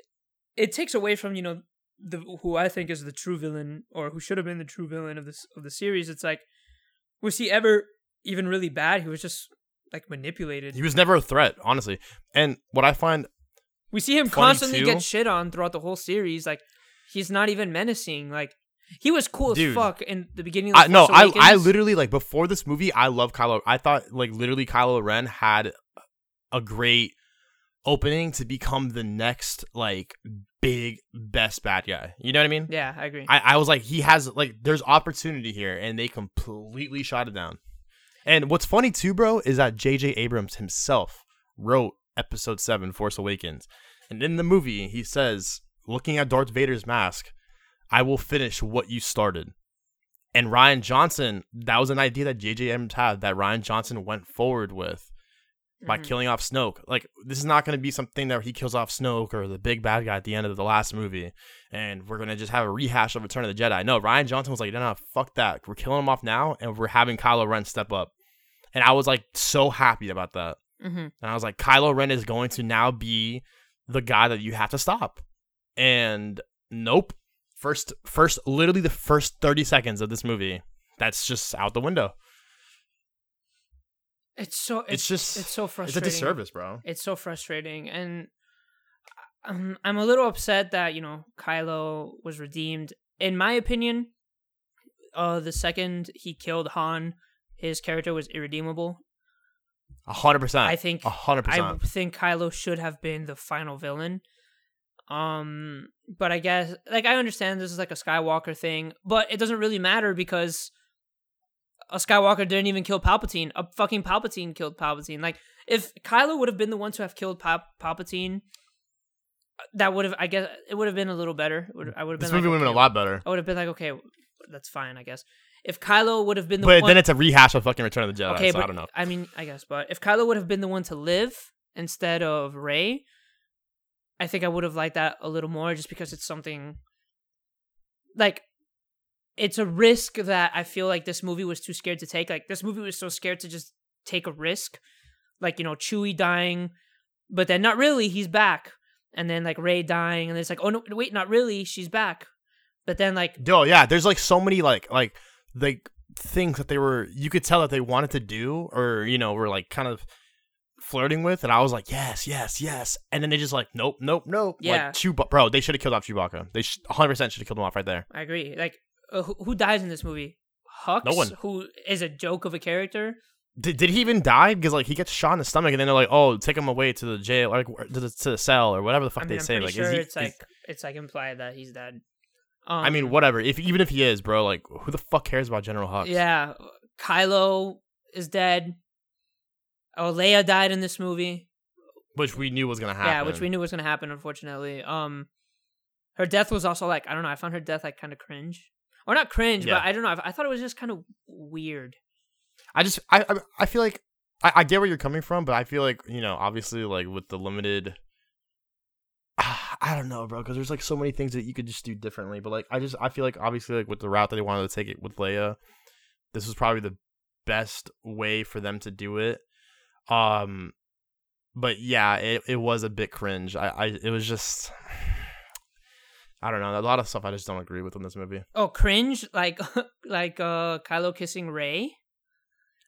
it takes away from you know the who I think is the true villain or who should have been the true villain of this of the series. It's like was he ever even really bad? He was just like manipulated. he was never a threat honestly and what I find We see him constantly too- get shit on throughout the whole series. Like he's not even menacing. Like he was cool Dude. as fuck in the beginning. Of the I no, I I literally like before this movie, I love Kylo. I thought like literally Kylo Ren had a great opening to become the next like big best bad guy. You know what I mean? Yeah, I agree. I, I was like, he has like there's opportunity here, and they completely shot it down. And what's funny too, bro, is that J.J. Abrams himself wrote Episode Seven, Force Awakens, and in the movie he says, looking at Darth Vader's mask, "I will finish what you started." And Rian Johnson, that was an idea that J.J. Abrams had that Rian Johnson went forward with by Mhm. killing off Snoke. Like this is not going to be something that he kills off Snoke or the big bad guy at the end of the last movie, and we're gonna just have a rehash of Return of the Jedi. No, Rian Johnson was like, no, no, fuck that. We're killing him off now, and we're having Kylo Ren step up. And I was like so happy about that. Mhm. And I was like, Kylo Ren is going to now be the guy that you have to stop. And nope. First, first, literally the first thirty seconds of this movie, that's just out the window. It's so it's, It's, just it's so frustrating. It's a disservice, bro. It's so frustrating, and um, I'm a little upset that you know Kylo was redeemed. In my opinion, uh, the second he killed Han, his character was irredeemable. A hundred percent. I think a hundred percent. I think Kylo should have been the final villain. Um, but I guess like I understand this is like a Skywalker thing, but it doesn't really matter because a Skywalker didn't even kill Palpatine. A fucking Palpatine killed Palpatine. Like if Kylo would have been the one to have killed Pal- Palpatine, that would have I guess it would have been a little better. Would- I would have been This like, movie would have been a lot better. I would have been like okay, that's fine. I guess if Kylo would have been the But one, then it's a rehash of fucking Return of the Jedi. okay, so but I don't know. I mean, I guess, but if Kylo would have been the one to live instead of Rey, I think I would have liked that a little more, just because it's something like it's a risk that I feel like this movie was too scared to take. Like this movie was so scared to just take a risk, like you know, Chewie dying, but then not really, he's back, and then like Rey dying, and it's like, oh no, wait, not really, she's back, but then like Yo, yeah, there's like so many like like like things that they were you could tell that they wanted to do or you know were like kind of flirting with and I was like yes yes yes and then they just like nope nope nope Yeah. like bro they should have killed off Chewbacca they sh- 100% should have killed him off right there I agree. Like, uh, who, who dies in this movie? Hux, No one. who is a joke of a character. did, did he even die because like he gets shot in the stomach and then they're like oh take him away to the jail like to the, to the cell or whatever the fuck I mean, they I'm say like sure is he, it's like it's like implied that he's dead. Um, I mean whatever if even if he is bro like who the fuck cares about General Hux yeah, Kylo is dead. Oh, Leia died in this movie. which we knew was gonna happen Yeah, which we knew was gonna happen. Unfortunately, um, her death was also like I don't know. I found her death like kind of cringe, or not cringe, Yeah. but I don't know. I, I thought it was just kind of weird. I just I I, I feel like I, I get where you're coming from, but I feel like you know obviously like with the limited. I don't know, bro, because there's like so many things that you could just do differently. But like, I just I feel like obviously like with the route that they wanted to take it with Leia, this was probably the best way for them to do it. Um, but yeah, it, it was a bit cringe. I, I it was just I don't know a lot of stuff I just don't agree with in this movie. Oh, cringe! Like like uh Kylo kissing Rey.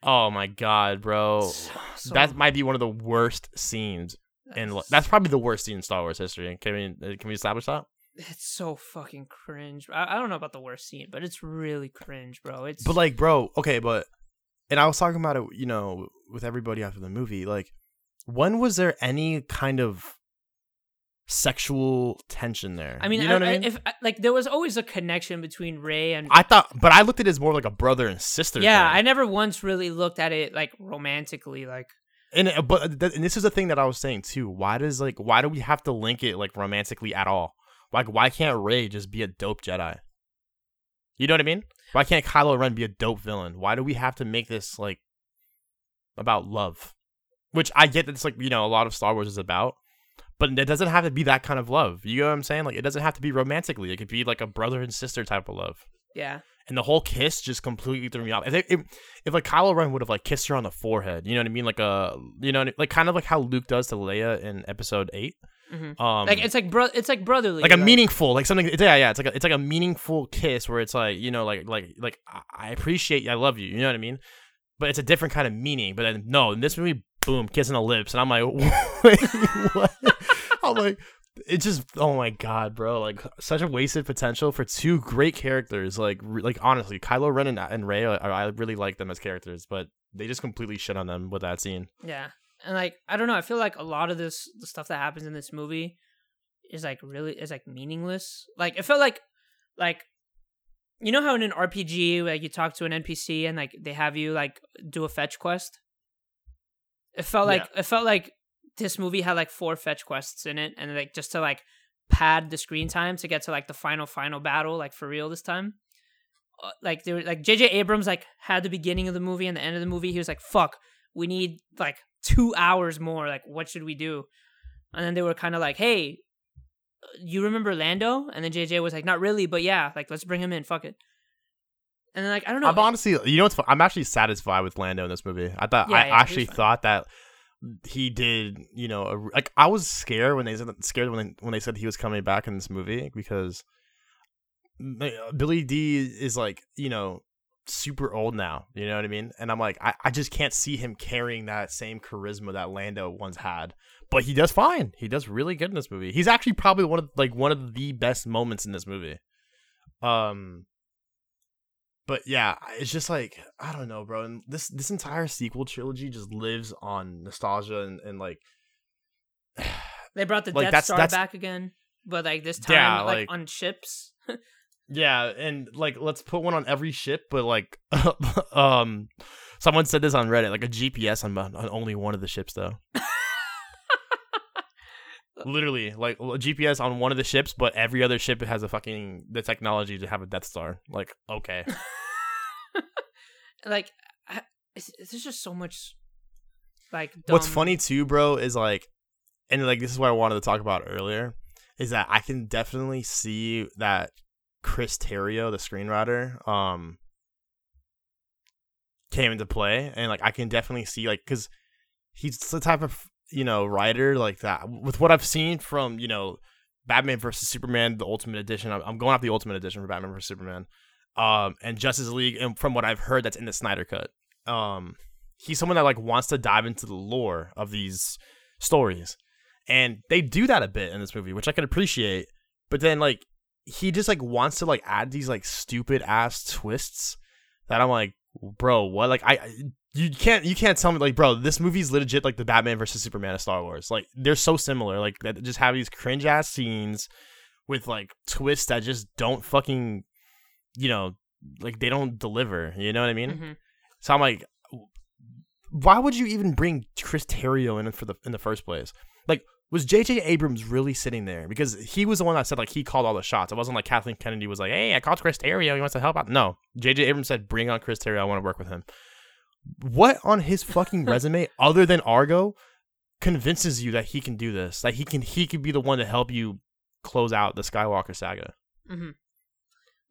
Oh my god, bro, So- that might be one of the worst scenes in that's- that's probably the worst scene in Star Wars history. Can we uh, can we establish that? It's so fucking cringe. I, I don't know about the worst scene, but it's really cringe, bro. It's But like, bro, okay, but and I was talking about it, you know, with everybody after the movie. Like, when was there any kind of sexual tension there? I mean, you know I, what I mean? if like there was always a connection between Rey and I thought, but I looked at it as more like a brother and sister. yeah, I never once really looked at it like romantically. Like and uh, but th- and this is the thing that I was saying too. Why does like why do we have to link it like romantically at all? Like, why can't Rey just be a dope Jedi? You know what I mean? Why can't Kylo Ren be a dope villain? Why do we have to make this like about love? Which I get that it's like you know a lot of Star Wars is about, but it doesn't have to be that kind of love. You know what I'm saying? Like, it doesn't have to be romantically. It could be like a brother and sister type of love. Yeah, And the whole kiss just completely threw me off. If, they, if if like Kylo Ren would have like kissed her on the forehead, you know what I mean? Like a you know like kind of like how Luke does to Leia in Episode Eight. Mhm. Um, like it's like bro, it's like brotherly, like a meaningful like something it's, yeah yeah it's like a, it's like a meaningful kiss where it's like you know like like like I- I appreciate you I love you you know what I mean but it's a different kind of meaning but then no in this movie boom kissing the lips and I'm like wait what I'm like it just oh my god bro like such a wasted potential for two great characters like re- like honestly Kylo Ren and, and Rey I, I really like them as characters but they just completely shit on them with that scene Yeah. And like I don't know, I feel like a lot of this the stuff that happens in this movie is like really is like meaningless. Like it felt like like you know how in an RPG like you talk to an NPC and like they have you like do a fetch quest? It felt like it felt like this movie had like four fetch quests in it and like just to like pad the screen time to get to like the final final battle like for real this time. Uh, like there were like JJ Abrams like had the beginning of the movie and the end of the movie he was like fuck we need like two hours more. Like, what should we do? And then they were kind of like, hey, you remember Lando? And then JJ was like, not really, but yeah, like, let's bring him in. Fuck it. And then, like, I don't know. I'm honestly, you know what's fun? I'm actually satisfied with Lando in this movie. I thought Yeah, I yeah, actually thought that he did, you know, a, like I was scared when they said scared when they, when they said he was coming back in this movie because Billy Dee is like, you know, super old now. You know what I mean? And I'm like, I, I just can't see him carrying that same charisma that Lando once had. But he does fine. He does really good in this movie. He's actually probably one of like one of the best moments in this movie. Um but yeah, it's just like I don't know, bro. And this this entire sequel trilogy just lives on nostalgia and, and like they brought the like, Death that's- Star that's- back again, but like this time, Yeah, like, like- on ships. yeah, and like let's put one on every ship, but like um someone said this on Reddit, like a GPS on, on only one of the ships though. Literally, like a GPS on one of the ships, but every other ship has a fucking the technology to have a Death Star. Like, okay. like, I, there's just so much. Like, What's funny too, bro, is like, and like this is what I wanted to talk about earlier, is that I can definitely see that Chris Terrio, the screenwriter, um, came into play, and like I can definitely see like because he's the type of you know writer like that. With what I've seen from you know Batman versus Superman, the Ultimate Edition, I'm, going off the Ultimate Edition for Batman versus Superman, um, and Justice League, and from what I've heard, that's in the Snyder Cut. Um, he's someone that like wants to dive into the lore of these stories and they do that a bit in this movie which i can appreciate but then like he just like wants to like add these like stupid ass twists that i'm like bro what like I- you can't you can't tell me like bro this movie's legit like the batman versus superman of star wars like they're so similar like that just have these cringe ass scenes with like twists that just don't fucking you know like they don't deliver you know what i mean Mhm. so I'm like, why would you even bring Chris Terrio in for the in the first place? Like, was J.J. Abrams really sitting there? Because he was the one that said like he called all the shots. It wasn't like Kathleen Kennedy was like, "Hey, I called Chris Terrio. He wants to help out." No, J.J. Abrams said, "Bring on Chris Terrio. I want to work with him." What on his fucking resume other than Argo convinces you that he can do this? That he can he can be the one to help you close out the Skywalker saga. hmm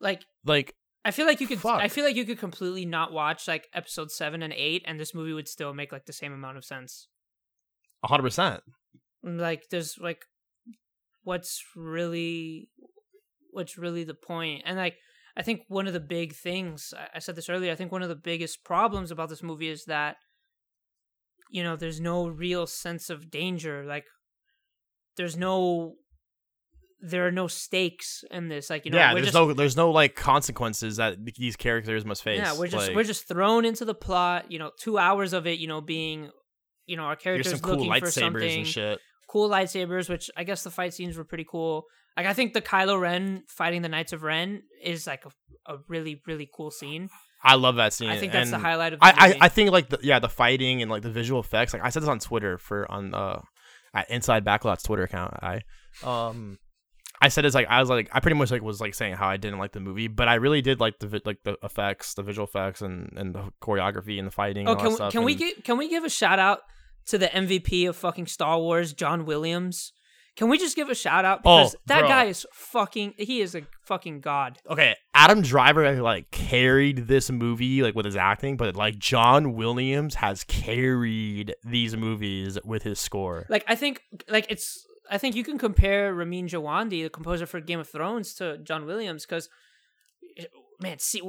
Like Like I feel like you could. Fuck. I feel like you could completely not watch like episode seven and eight, and this movie would still make like the same amount of sense. A hundred percent. Like there's like, what's really, what's really the point? And like, I think one of the big things I- said this earlier. I think one of the biggest problems about this movie is that, you know, there's no real sense of danger. Like, there's no. There are no stakes in this, like you know. yeah, we're there's just, no there's no like consequences that these characters must face. Yeah, we're just Like, we're just thrown into the plot. You know, two hours of it. You know, being, you know, our characters some cool looking for something. and shit. Cool lightsabers, which I guess the fight scenes were pretty cool. Like I think the Kylo Ren fighting the Knights of Ren is like a, a really really cool scene. I love that scene. I think that's the highlight of the I, I movie. I think like the yeah the fighting and like the visual effects. Like I said this on Twitter for on uh at Inside Backlot's Twitter account. I um I said it's like I was like I pretty much like was like saying how I didn't like the movie, but I really did like the vi- like the effects, the visual effects, and and the choreography and the fighting. oh, and can we, can we and- give can we give a shout out to the MVP of fucking Star Wars, John Williams? Can we just give a shout out Oh, because that bro. guy is fucking he is a fucking god. okay, Adam Driver like carried this movie like with his acting, but like John Williams has carried these movies with his score. Like I think like it's I think you can compare Ramin Djawadi, the composer for Game of Thrones, to John Williams because man, see,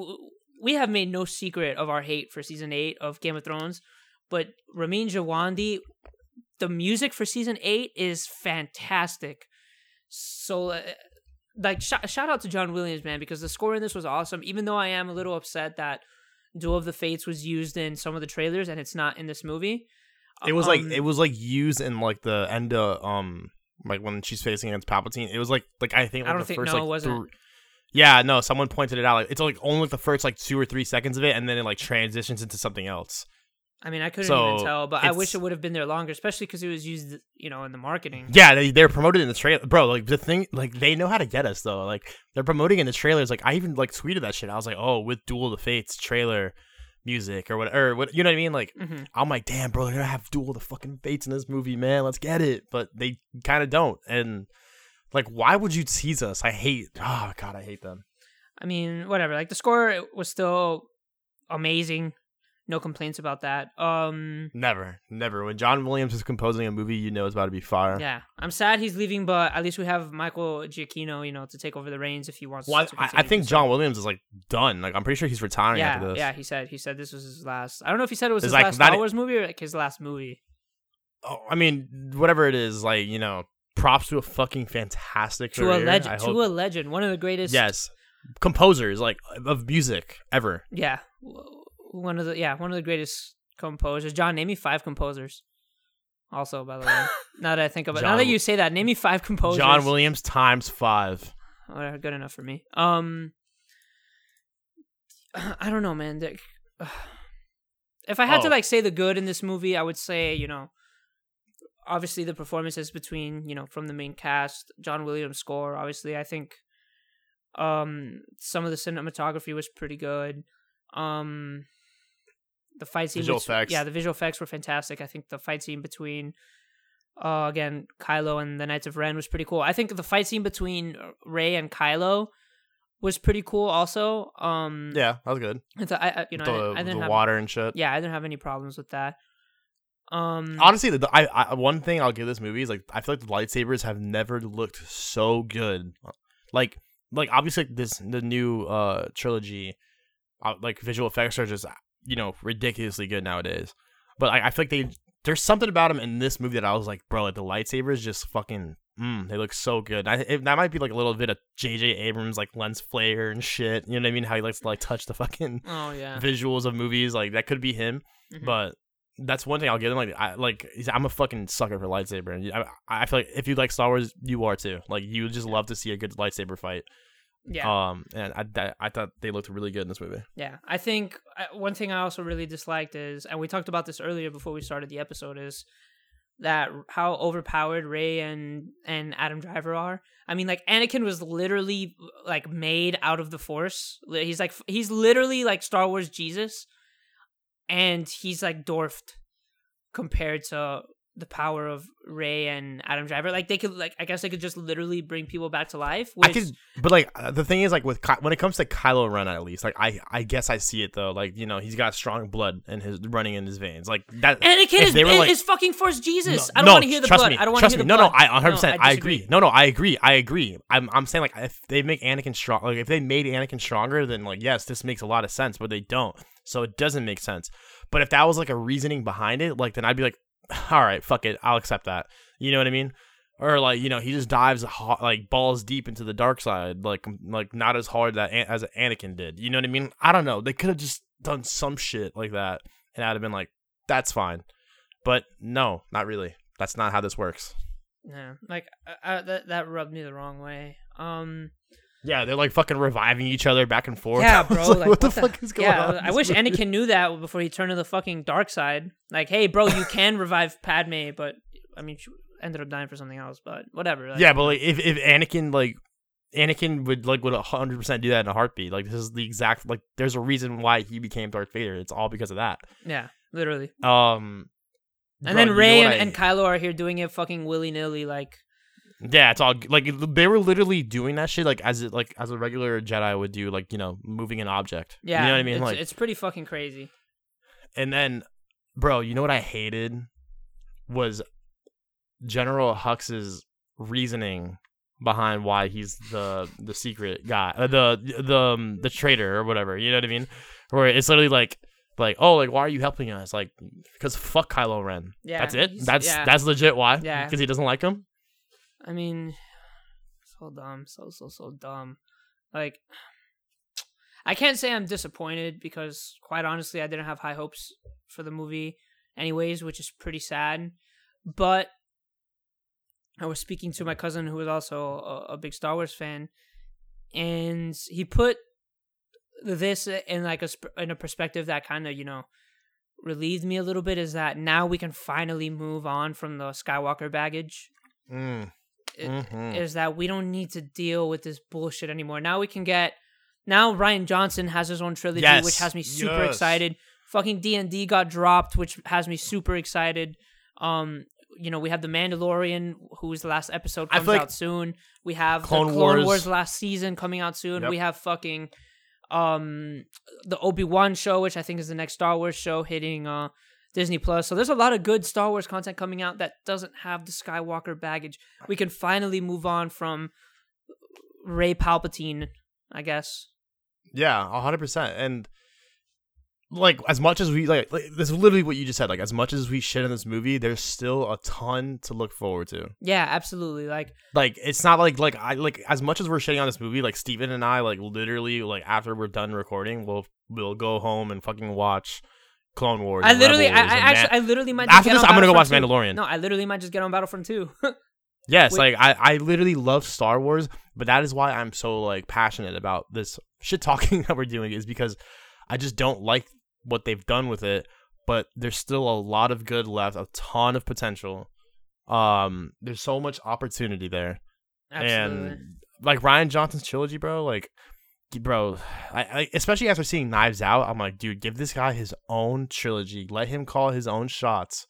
we have made no secret of our hate for season eight of Game of Thrones, but Ramin Djawadi, the music for season eight is fantastic. So. Uh, like sh- shout out to John Williams, man, because the score in this was awesome. Even though I am a little upset that Duel of the Fates was used in some of the trailers and it's not in this movie. It was like Um, it was like used in like the end of um like when she's facing against Palpatine. It was like like I think I don't the think- first no, like it wasn't. thr- yeah, no, someone pointed it out. Like it's like only like the first like two or three seconds of it, and then it like transitions into something else. I mean, I couldn't So, even tell, but I wish it would have been there longer, especially because it was used, you know, in the marketing. Yeah, they they're promoted in the trailer, bro. Like the thing, like they know how to get us though. Like they're promoting in the trailers. Like I even like tweeted that shit. I was like, oh, with Duel of the Fates trailer music or whatever. what, you know what I mean? Like hmm I'm like, damn, bro, they're gonna have Duel of the fucking Fates in this movie, man. Let's get it. But they kind of don't. And like, why would you tease us? I hate. Oh god, I hate them. I mean, whatever. Like the score was still amazing. No complaints about that. Um, Never, never. When John Williams is composing a movie, you know it's about to be fire. yeah, I'm sad he's leaving, but at least we have Michael Giacchino, you know, to take over the reins if he wants. Well, to I, I think John Williams is like done. Like I'm pretty sure he's retiring Yeah, after this. yeah. He said he said this was his last. I don't know if he said it was It's his like last Star Wars movie or like his last movie. Oh, I mean, whatever it is, like you know, props to a fucking fantastic To a legend, to a legend, one of the greatest. yes, composers like of music ever. Yeah, one of the yeah one of the greatest composers. John, name me five composers. Also, by the way, now that I think about it, now that you say that, name me five composers. John Williams times five. Whatever, good enough for me. Um, I don't know, man. Like, If I had to Oh. like say the good in this movie, I would say you know, obviously the performances between you know from the main cast, John Williams score. Obviously, I think um some of the cinematography was pretty good. Um, the fight scene, Visual effects. yeah, the visual effects were fantastic. I think the fight scene between uh again Kylo and the Knights of Ren was pretty cool. I think the fight scene between Rey and Kylo was pretty cool also. Um Yeah, that was good. I th- I, I- you know, the I, I didn't have water and shit. yeah, I didn't have any problems with that. Um, Honestly, the, I, I one thing I'll give this movie is like I feel like the lightsabers have never looked so good. Like like obviously like, this the new uh trilogy, uh, like visual effects are just you know ridiculously good nowadays. But I, I feel like they there's something about them in this movie that I was like, bro, like the lightsabers just fucking. Mm, they look so good. I, it, that might be like a little bit of J.J. Abrams like lens flare and shit. You know what I mean? How he likes to like touch the fucking oh yeah, visuals of movies. Like that could be him, Mhm. but that's one thing I'll give him. Like I like I'm a fucking sucker for lightsaber, and I, I feel like if you like Star Wars, you are too. Like you just love to see a good lightsaber fight. Yeah, Um, and I I thought they looked really good in this movie. yeah. I think uh, one thing I also really disliked is, and we talked about this earlier before we started the episode, is that how overpowered Rey and and Adam Driver are. I mean, like Anakin was literally like made out of the Force. He's like he's literally like Star Wars Jesus. and he's like dwarfed compared to the power of Rey and Adam Driver. Like they could like I guess they could just literally bring people back to life. Which, I could, but like uh, the thing is, like with Ky- when it comes to Kylo Ren, at least, like I, I guess I see it though. Like you know, he's got strong blood in his running in his veins. Like that. Anakin is, like- is fucking Force Jesus. No, I don't no, want to hear the trust blood. Me, I don't want to hear the me. No, blood. no, I 100. percent I agree. No, no, I agree. I agree. I'm, I'm saying like if they make Anakin strong, like if they made Anakin stronger, then like yes, this makes a lot of sense. But they don't, so it doesn't make sense. But if that was like a reasoning behind it, like then I'd be like, all right, fuck it, I'll accept that. You know what I mean? Or like you know he just dives ho- like balls deep into the dark side, like like not as hard that as Anakin did. You know what I mean? I don't know. They could have just done some shit like that, and I'd have been like, that's fine. But no, not really. That's not how this works. Yeah, like I, I, that that rubbed me the wrong way. Um, Yeah, they're like fucking reviving each other back and forth. yeah, bro. like, Like, what the fuck is going yeah, on? in I wish movie? Anakin knew that before he turned to the fucking dark side. Like, hey, bro, you can revive Padme, but I mean, she ended up dying for something else. But whatever. Like, Yeah, but like if, if Anakin like Anakin would like would hundred percent do that in a heartbeat. Like this is the exact like there's a reason why he became Darth Vader. It's all because of that. yeah, literally. Um And bro, then Rey and, I- and Kylo are here doing it fucking willy nilly. Like, Yeah, it's all like they were literally doing that shit like as it like as a regular Jedi would do, like you know, moving an object. yeah, you know what I mean. It's, like, it's pretty fucking crazy. and then, bro, you know what I hated was General Hux's reasoning behind why he's the the secret guy, uh, the the um, the traitor or whatever. You know what I mean? Where it's literally like. Like oh like why are you helping us like because fuck Kylo Ren Yeah, that's it that's yeah. that's legit why Yeah. because he doesn't like him I mean, so dumb, so so so dumb. Like, I can't say I'm disappointed because, quite honestly, I didn't have high hopes for the movie, anyways, which is pretty sad. But I was speaking to my cousin, who is also a, a big Star Wars fan, and he put this in like a in a perspective that kind of you know relieved me a little bit. Is that now we can finally move on from the Skywalker baggage mm. Mhm. is that we don't need to deal with this bullshit anymore. Now we can get now Rian Johnson has his own trilogy, Yes, which has me super yes. excited. Fucking D and D got dropped, which has me super excited. Um, you know, we have the Mandalorian, whose last episode comes like out soon. We have Clone the Clone Wars- Wars. last season coming out soon. Yep. We have fucking um the Obi Wan show, which I think is the next Star Wars show hitting uh Disney Plus. So there's a lot of good Star Wars content coming out that doesn't have the Skywalker baggage. We can finally move on from Rey Palpatine, I guess. Yeah, a hundred percent. And like as much as we like, like this is literally what you just said. Like as much as we shit in this movie, there's still a ton to look forward to. Yeah, absolutely. Like Like it's not like like I like as much as we're shitting on this movie, like Steven and I, like literally like after we're done recording, we'll we'll go home and fucking watch Clone Wars. I literally, I, Rebels I and actually, I literally might. After get this, on I'm gonna go watch Battlefront 2. Mandalorian. No, I literally might just get on Battlefront 2. Yes, Wait. like I, I literally love Star Wars, but that is why I'm so like passionate about this shit talking that we're doing is because I just don't like what they've done with it, but there's still a lot of good left, a ton of potential. Um there's so much opportunity there. Absolutely. And like Rian Johnson's trilogy, bro, like bro, I, I especially after seeing Knives Out, I'm like, dude, give this guy his own trilogy. Let him call his own shots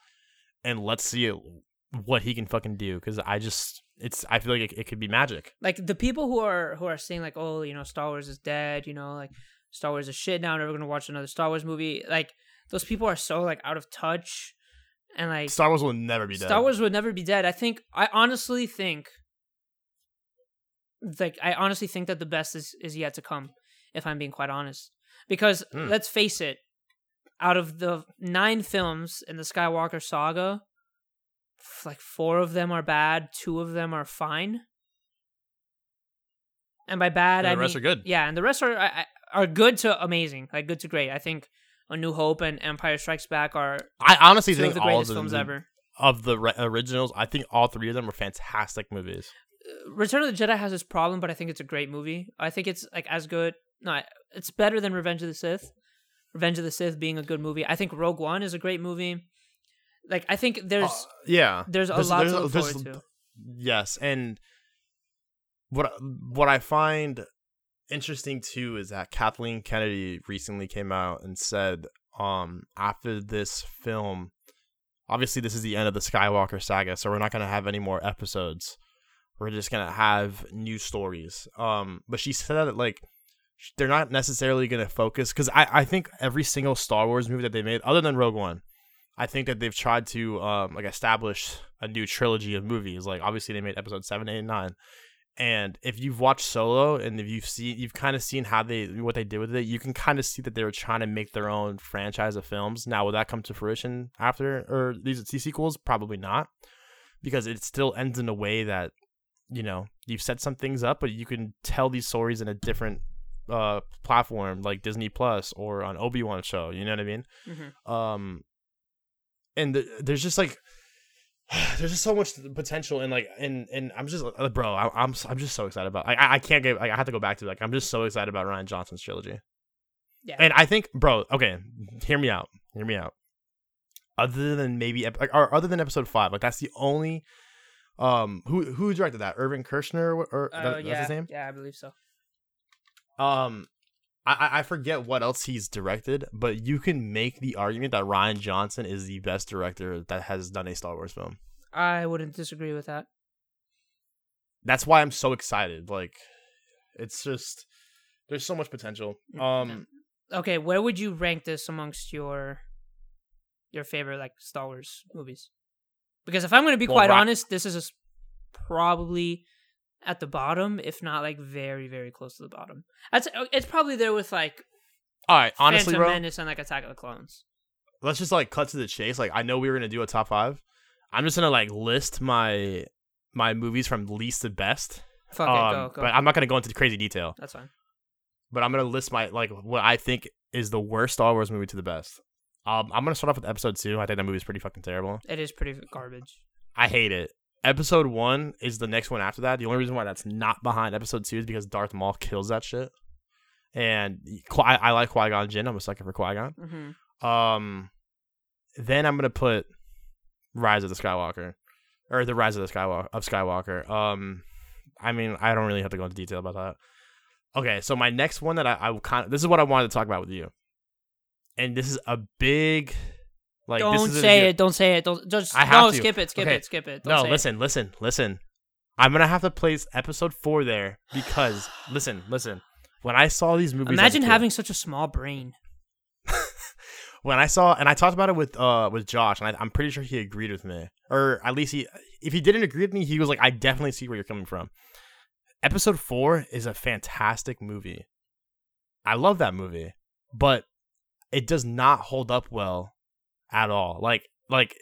and let's see it, what he can fucking do cuz I just it's I feel like it, it could be magic. like the people who are who are saying like, oh, you know, Star Wars is dead. You know, like Star Wars is shit now. Never gonna watch another Star Wars movie. Like those people are so like out of touch, and like Star Wars will never be dead. Star Wars would never be dead. I think. I honestly think. Like I honestly think that the best is is yet to come. If I'm being quite honest, because Hmm. let's face it, out of the nine films in the Skywalker saga, f- like four of them are bad, two of them are fine. And by bad, And I the rest mean- are good. Yeah, and the rest are are good to amazing, like good to great. I think A New Hope and Empire Strikes Back are I honestly two of think the all greatest of films the, ever. of the re- originals, I think all three of them are fantastic movies. Return of the Jedi has its problem, but I think it's a great movie. I think it's like as good. No, it's better than Revenge of the Sith. Revenge of the Sith being a good movie. I think Rogue One is a great movie. Like I think there's Uh, yeah, there's a lot to look forward to. Yes, and what what I find interesting too is that Kathleen Kennedy recently came out and said um after this film obviously this is the end of the Skywalker saga, so we're not gonna have any more episodes. We're just gonna have new stories. Um, but she said that like they're not necessarily gonna focus because I I think every single Star Wars movie that they made, other than Rogue One, I think that they've tried to um like establish a new trilogy of movies. Like obviously they made episode seven, eight, and nine. And if you've watched Solo and if you've seen, you've kind of seen how they what they did with it, you can kind of see that they were trying to make their own franchise of films. Now, will that come to fruition after or these these sequels? Probably not, because it still ends in a way that you know you've set some things up, but you can tell these stories in a different uh platform like Disney Plus or on Obi Wan show. You know what I mean? Mhm. Um, and th- there's just like there's just so much potential and like and and I'm just uh, bro I, I'm I'm just so excited about I, I can't get like, I have to go back to like I'm just so excited about Rian Johnson's trilogy Yeah. and I think bro okay hear me out hear me out other than maybe like, or other than episode five like that's the only um who who directed that Irvin Kershner or, or Uh, that- that's yeah, his name yeah, I believe so. um I I- I forget what else he's directed but you can make the argument that Rian Johnson is the best director that has done a Star Wars film I wouldn't disagree with that. that's why I'm so excited. Like, it's just there's so much potential. Um, Okay, where would you rank this amongst your your favorite like Star Wars movies? Because if I'm going to be Well, quite Ra- honest, this is probably at the bottom, if not like very very close to the bottom. That's it's probably there with like all right, honestly, Phantom bro, Menace and like Attack of the Clones. let's just like cut to the chase. Like, I know we were gonna do a top five. I'm just gonna like list my my movies from least to best. Fuck it, Um, go go. But I'm not gonna go into crazy detail. That's fine. But I'm gonna list my like what I think is the worst Star Wars movie to the best. Um, I'm gonna start off with episode two. I think that movie's pretty fucking terrible. It is pretty garbage. I hate it. Episode one is the next one after that. The only reason why that's not behind episode two is because Darth Maul kills that shit. And Qui- I, I like Qui Gon Jinn. I'm a sucker for Qui Gon. hmm Um, then I'm gonna put Rise of the Skywalker, or the Rise of the Skywalker of Skywalker. Um, I mean, I don't really have to go into detail about that. Okay, so my next one that I, I kind of this is what I wanted to talk about with you, and this is a big like. don't a- say it. Don't say it. Don't just I have no. to. Skip it. Skip Okay. it. Skip it. Don't No, say it. listen, listen, listen. I'm gonna have to place episode four there because listen, listen. When I saw these movies, Imagine kid- having such a small brain. when I saw and I talked about it with uh with Josh, and I, I'm pretty sure he agreed with me, or at least he, if he didn't agree with me, he was like, I definitely see where you're coming from. Episode four is a fantastic movie. I love that movie, but it does not hold up well at all. Like like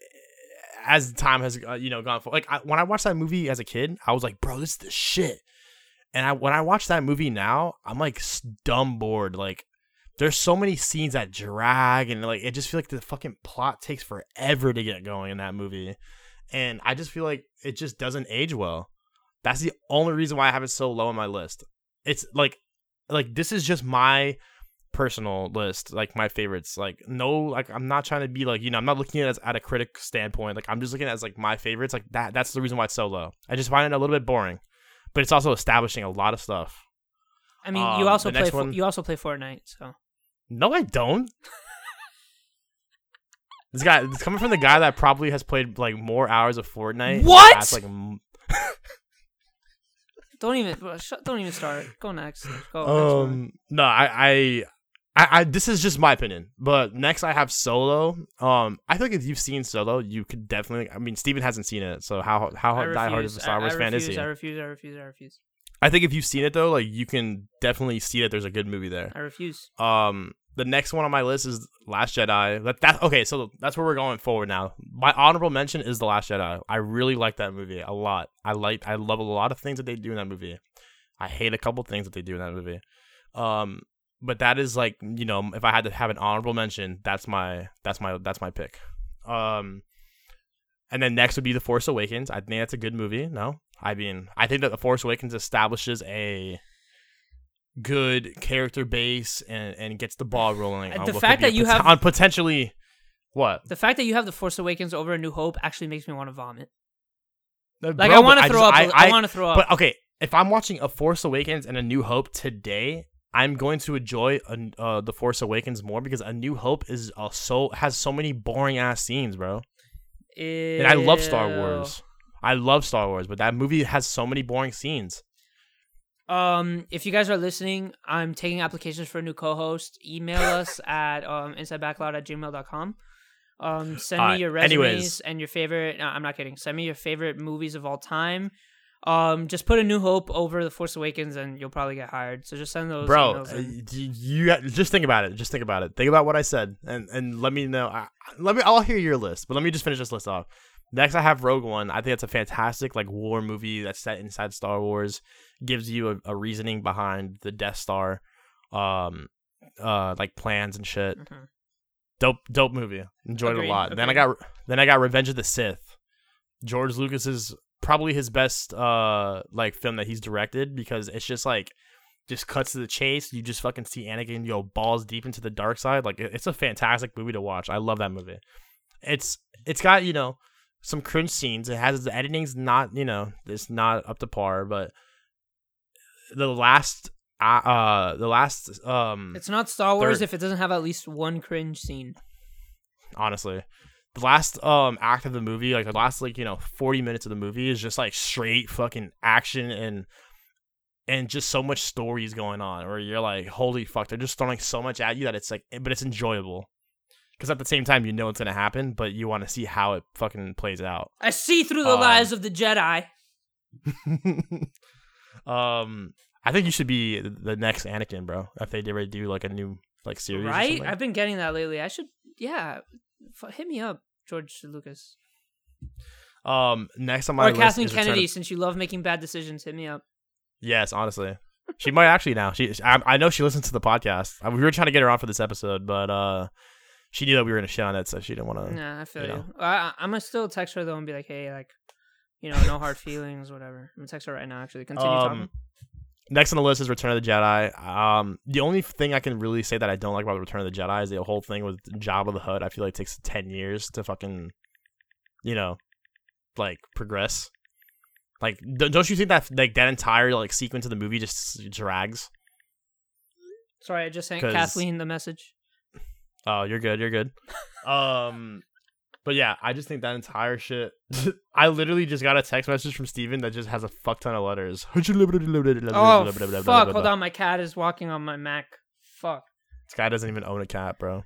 as time has uh, you know gone for like I, when I watched that movie as a kid, I was like, bro, this is the shit. And I when I watch that movie now, I'm like dumb bored. Like there's so many scenes that drag and like it just feel like the fucking plot takes forever to get going in that movie. And I just feel like it just doesn't age well. That's the only reason why I have it so low on my list. It's like like this is just my personal list, like my favorites. Like no, like I'm not trying to be like you know I'm not looking at it as at a critic standpoint. Like I'm just looking at it as like my favorites. Like that. That's the reason why it's so low. I just find it a little bit boring, but it's also establishing a lot of stuff. I mean, you Um, also play. one- you also play Fortnite, so No, I don't. this guy, it's coming from the guy that probably has played like more hours of Fortnite. What? past, like, don't even don't even start. Go next. Go. next um, no, I, I, I, I, this is just my opinion. But next, I have Solo. Um, I think if you've seen Solo, you could definitely. I mean, Steven hasn't seen it, so how how I diehard of a. Star Wars I fan is refuse, he? I refuse. I refuse. I refuse. I think if you've seen it though, like you can definitely see that there's a good movie there. I refuse. Um, the next one on my list is Last Jedi. That that okay, so that's where we're going forward now. My honorable mention is The Last Jedi. I really like that movie a lot. I like I love a lot of things that they do in that movie. I hate a couple things that they do in that movie. Um, but that is like you know if I had to have an honorable mention, that's my that's my that's my pick. Um, and then next would be The Force Awakens. I think that's a good movie. No, I mean I think that The Force Awakens establishes a good character base and, and gets the ball rolling. Uh, on the fact that you pot- have- on potentially what The fact that you have the Force Awakens over A New Hope actually makes me want to vomit. Like Like I want to throw up. I, want to throw up. But okay, if I'm watching A Force Awakens and A New Hope today, I'm going to enjoy uh, the Force Awakens more because A New Hope is uh, so has so many boring ass scenes, bro. And I love Star Wars. I love Star Wars, but that movie has so many boring scenes. Um, if you guys are listening, I'm taking applications for a new co-host. Email us at um, insidebacklot at gmail.com. Um, send me your resumes anyways. and your favorite. No, I'm not kidding. Send me your favorite movies of all time. Um, just put a New Hope over The Force Awakens, and you'll probably get hired. So just send those. Bro, uh, you, you just think about it. Just think about it. Think about what I said, and and let me know. I, let me. I'll hear your list, but let me just finish this list off. Next, I have Rogue One. I think it's a fantastic like war movie that's set inside Star Wars. Gives you a, a reasoning behind the Death Star, um, uh, like plans and shit. Mhm. Dope, dope movie. Enjoyed it a lot. Then I got then I got Revenge of the Sith. George Lucas's probably his best uh like film that he's directed because it's just like just cuts to the chase. You just fucking see Anakin go balls deep into the dark side. Like it's a fantastic movie to watch. I love that movie. It's it's got you know some cringe scenes. It has the editing's not you know it's not up to par, but the last uh, uh the last um It's not Star Wars Third- if it doesn't have at least one cringe scene. honestly. The last um act of the movie, like the last like, you know, 40 minutes of the movie is just like straight fucking action and and just so much stories going on where you're like, holy fuck, they're just throwing so much at you that it's like but it's enjoyable. Cuz at the same time you know it's going to happen, but you want to see how it fucking plays out. I see through the Um, lies of the Jedi. um I think you should be the next Anakin, bro. If they ever do like a new like series Right? I've been getting that lately. I should, yeah. F- hit me up, George Lucas. Um next on my or list Kathleen is Return of- Kennedy, since you love making bad decisions, hit me up. Yes, honestly, she might actually now. She, I, I know she listens to the podcast. Uh, We were trying to get her on for this episode, but uh, she knew that we were gonna shit on it, so she didn't want to. Yeah, I feel you you. I, I'm gonna still text her though and be like, hey, like, you know, no hard feelings, whatever. I'm gonna text her right now. Actually, continue talking. Next on the list is Return of the Jedi. Um, the only thing I can really say that I don't like about Return of the Jedi is the whole thing with Jabba the Hutt. I feel like it takes ten years to fucking, you know, like progress. Like, don't you think that like that entire like sequence of the movie just drags? Sorry, I just sent Kathleen the message. Oh, you're good. You're good. Um, but yeah, I just think that entire shit. I literally just got a text message from Steven that just has a fuck ton of letters. Oh fuck! Hold on, my cat is walking on my Mac. Fuck. This guy doesn't even own a cat, bro.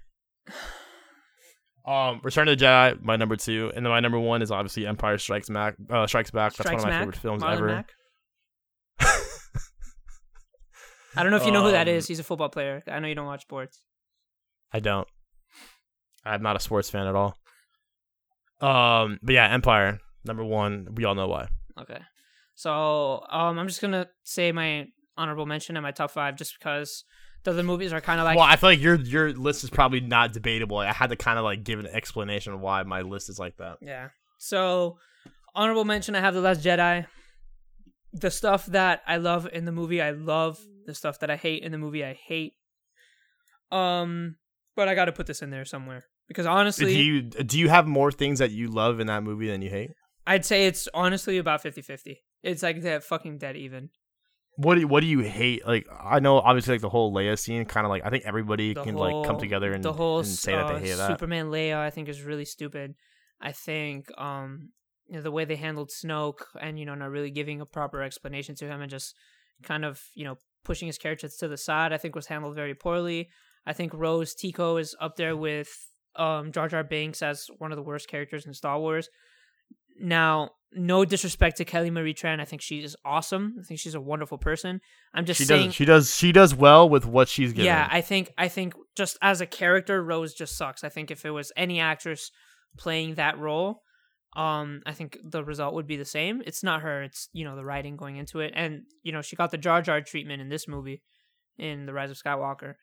Um, Return of the Jedi, my number two, and then my number one is obviously Empire Strikes Back. Uh, Strikes Back. That's Strikes one of my Mac. favorite films Marlon ever. I don't know if you know who that Um. He's a football player. I know you don't watch sports. I don't. I'm not a sports fan at all. Um, but yeah, Empire number one. We all know why. Okay. So um, I'm just gonna say my honorable mention and my top five, just because the other movies are kind of like well, I feel like your your list is probably not debatable. I had to kind of like give an explanation of why my list is like that. Yeah. So, honorable mention I have The Last Jedi. The stuff that I love in the movie, I love. The stuff that I hate in the movie, I hate. Um, but I got to put this in there somewhere because Do honestly, you do you have more things that you love in that movie than you hate? I'd say it's honestly about 50-50. It's like that fucking dead even. What do you, what do you hate? Like I know obviously like the whole Leia scene, kind of like I think everybody The can whole- like come together and, the whole and say that uh, they hate that. Superman Leia, I think, is really stupid. I think um, you know, the way they handled Snoke and you know not really giving a proper explanation to him and just kind of you know pushing his character to the side, I think was handled very poorly. I think Rose Tico is up there with um, Jar Jar Binks as one of the worst characters in Star Wars. Now, no disrespect to Kelly Marie Tran, I think she is awesome. I think she's a wonderful person. I'm just She saying does she does she does well with what she's given. yeah, I think I think just as a character, Rose just sucks. I think if it was any actress playing that role, um, I think the result would be the same. It's not her; it's you know the writing going into it, and you know she got the Jar Jar treatment in this movie, in the Rise of Skywalker.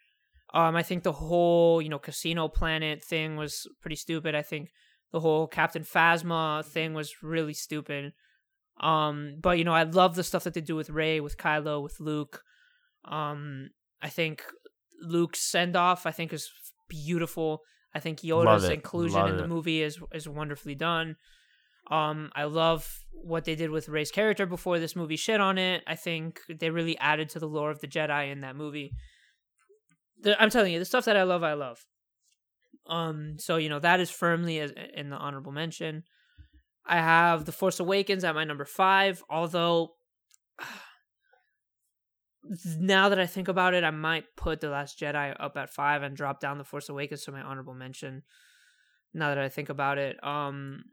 Um, I think the whole you know Casino Planet thing was pretty stupid. I think the whole Captain Phasma thing was really stupid. Um, but you know I love the stuff that they do with Rey, with Kylo, with Luke. Um, I think Luke's send off I think is beautiful. I think Yoda's inclusion Love in the it. movie is is wonderfully done. Um, I love what they did with Rey's character before this movie shit on it. I think they really added to the lore of the Jedi in that movie. The, I'm telling you, the stuff that I love, I love. Um, so you know that is firmly in the honorable mention. I have The Force Awakens at my number five, although now that I think about it, I might put The Last Jedi up at five and drop down The Force Awakens to my honorable mention. Now that I think about it, um,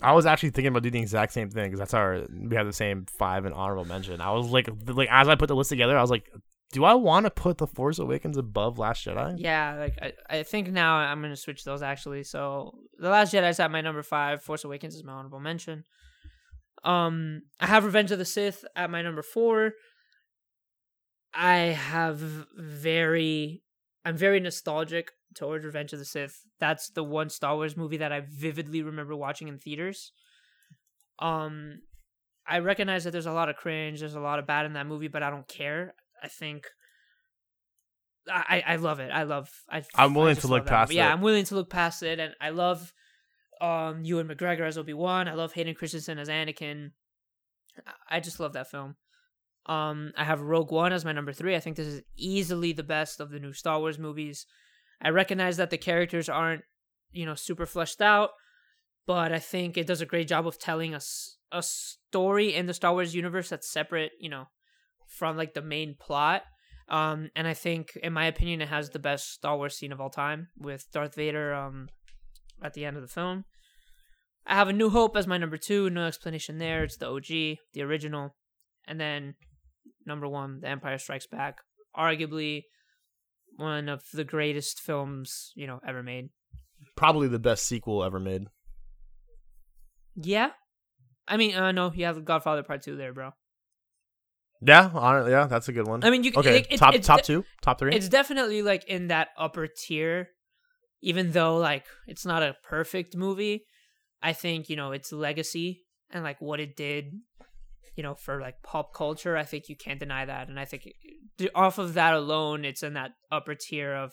I was actually thinking about doing the exact same thing because that's our we have the same five and honorable mention. I was like, like as I put the list together, I was like, do I want to put the Force Awakens above Last Jedi? yeah, like I, I think now I'm gonna switch those actually. So The Last Jedi is at my number five. Force Awakens is my honorable mention. Um, I have Revenge of the Sith at my number four. I have very, I'm very nostalgic towards Revenge of the Sith. That's the one Star Wars movie that I vividly remember watching in theaters. Um, I recognize that there's a lot of cringe, there's a lot of bad in that movie, but I don't care. I think I I love it. I love. I, I'm willing I to look past movie. Yeah. I'm willing to look past it, and I love um Ewan McGregor as Obi Wan. I love Hayden Christensen as Anakin. I just love that film. Um, I have Rogue One as my number three. I think this is easily the best of the new Star Wars movies. I recognize that the characters aren't, you know, super fleshed out, but I think it does a great job of telling us a story in the Star Wars universe that's separate, you know, from like the main plot. Um, and I think, in my opinion, it has the best Star Wars scene of all time with Darth Vader um, at the end of the film. I have A New Hope as my number two. No explanation there. It's the OG, the original. And then number one, The Empire Strikes Back. Arguably one of the greatest films, you know, ever made. Probably the best sequel ever made. Yeah. I mean, uh, no, you have Godfather Part 2 there, bro. Yeah, hon- yeah, that's a good one. I mean, you okay, it- it- top top de- two, top three. It's definitely like in that upper tier, even though like it's not a perfect movie. I think you know its legacy and like what it did, you know, for like pop culture. I think you can't deny that, and I think it- off of that alone, it's in that upper tier of,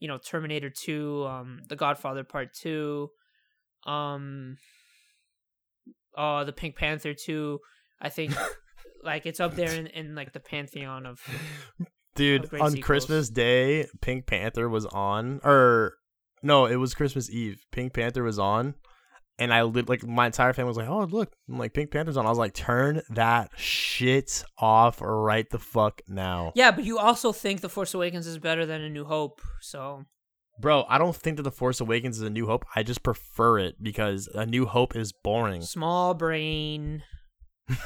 you know, Terminator Two, um, The Godfather Part Two, um, uh, the Pink Panther Two. I think. Like it's up there in, in like the pantheon of Dude, of on sequels. Christmas Day, Pink Panther was on, or no, it was Christmas Eve. Pink Panther was on, and I like my entire family was like, "Oh, look, I'm like Pink Panther's on." I was like, "Turn that shit off right the fuck now, Yeah, but you also think The Force Awakens is better than A New Hope, so bro." I don't think that the Force Awakens is a New Hope. I just prefer it because a New Hope is boring. small brain.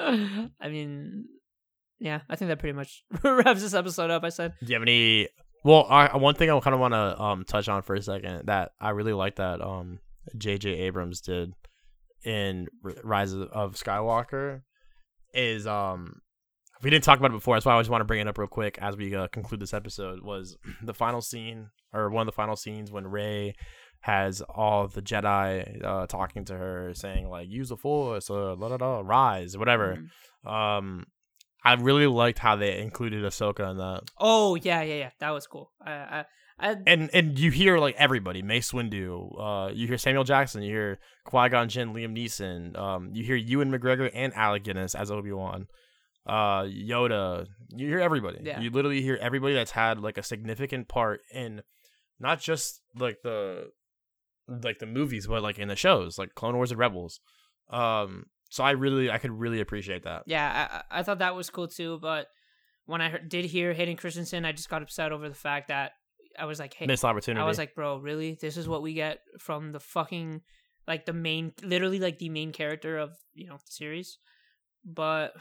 I mean, yeah, I think that pretty much wraps this episode up. I said, Do you have any? Well, I, one thing I kind of want to um touch on for a second that I really like that um J.J. Abrams did in Rise of- Skywalker is um we didn't talk about it before. That's why I just want to bring it up real quick as we uh, conclude this episode. Was the final scene or one of the final scenes when Rey has all the Jedi uh, talking to her, saying like "Use the Force," or "La da da," rise, whatever. Mhm. Um, I really liked how they included Ahsoka in that. "Oh yeah, yeah, yeah, that was cool." I, I, I and and you hear like everybody, Mace Windu, uh, you hear Samuel Jackson, you hear Qui Gon Jinn, Liam Neeson, um, you hear Ewan McGregor and Alec Guinness as Obi Wan, uh, Yoda, you hear everybody. Yeah. You literally hear everybody that's had like a significant part in not just like the like the movies, but like in the shows, like Clone Wars and Rebels. Um, so I really, I could really appreciate that. yeah, I, I thought that was cool too. But when I heard, did hear Hayden Christensen, I just got upset over the fact that I was like, "Hey, Missed opportunity. I was like, bro, really? This is what we get from the fucking like the main literally like the main character of, you know, the series. But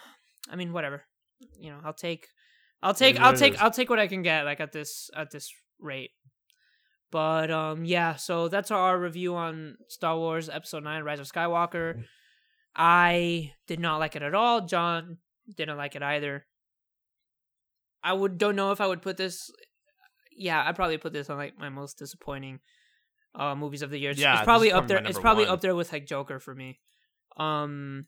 I mean, whatever. You know, I'll take I'll take I'll take. I'll take what I can get like at this at this rate. But um yeah, so that's our review on Star Wars episode 9 Rise of Skywalker. I did not like it at all. John didn't like it either. I would don't know if I would put this yeah, I'd probably put this on like my most disappointing uh movies of the year. It's, Yeah, it's probably up there. It's probably one. up there with like Joker for me. Um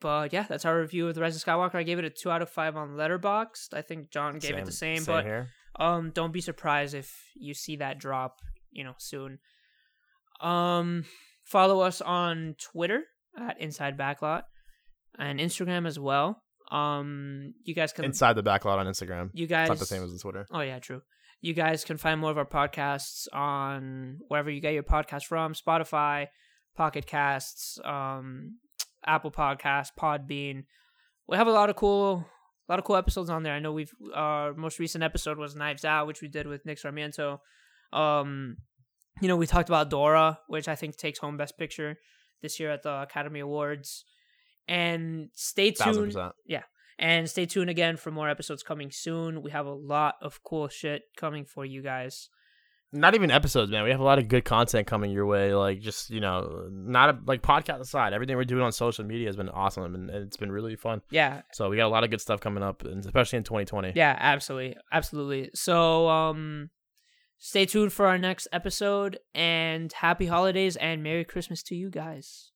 but yeah, that's our review of the Rise of Skywalker. I gave it a two out of five on Letterboxd. I think John gave it the same, but here. Um don't be surprised if you see that drop, you know, soon. Um follow us on Twitter at Inside Backlot and Instagram as well. Um, you guys can Inside the backlot on Instagram. you guys It's not the same as the Twitter. Oh yeah, true. You guys can find more of our podcasts on wherever you get your podcast from: Spotify, Pocket Casts, um, Apple Podcasts, Podbean. We have a lot of cool, a lot of cool episodes on there. I know we've our most recent episode was Knives Out, which we did with Nick Sarmiento. Um, you know, we talked about Dora, which I think takes home Best Picture this year at the Academy Awards. And stay tuned. Yeah. And stay tuned again for more episodes coming soon. We have a lot of cool shit coming for you guys. Not even episodes, man. We have a lot of good content coming your way. Like just you know, not a, like podcast aside, everything we're doing on social media has been awesome and it's been really fun. Yeah, So we got a lot of good stuff coming up, and especially in 2020. yeah, absolutely, absolutely. So, um, stay tuned for our next episode, and happy holidays and Merry Christmas to you guys.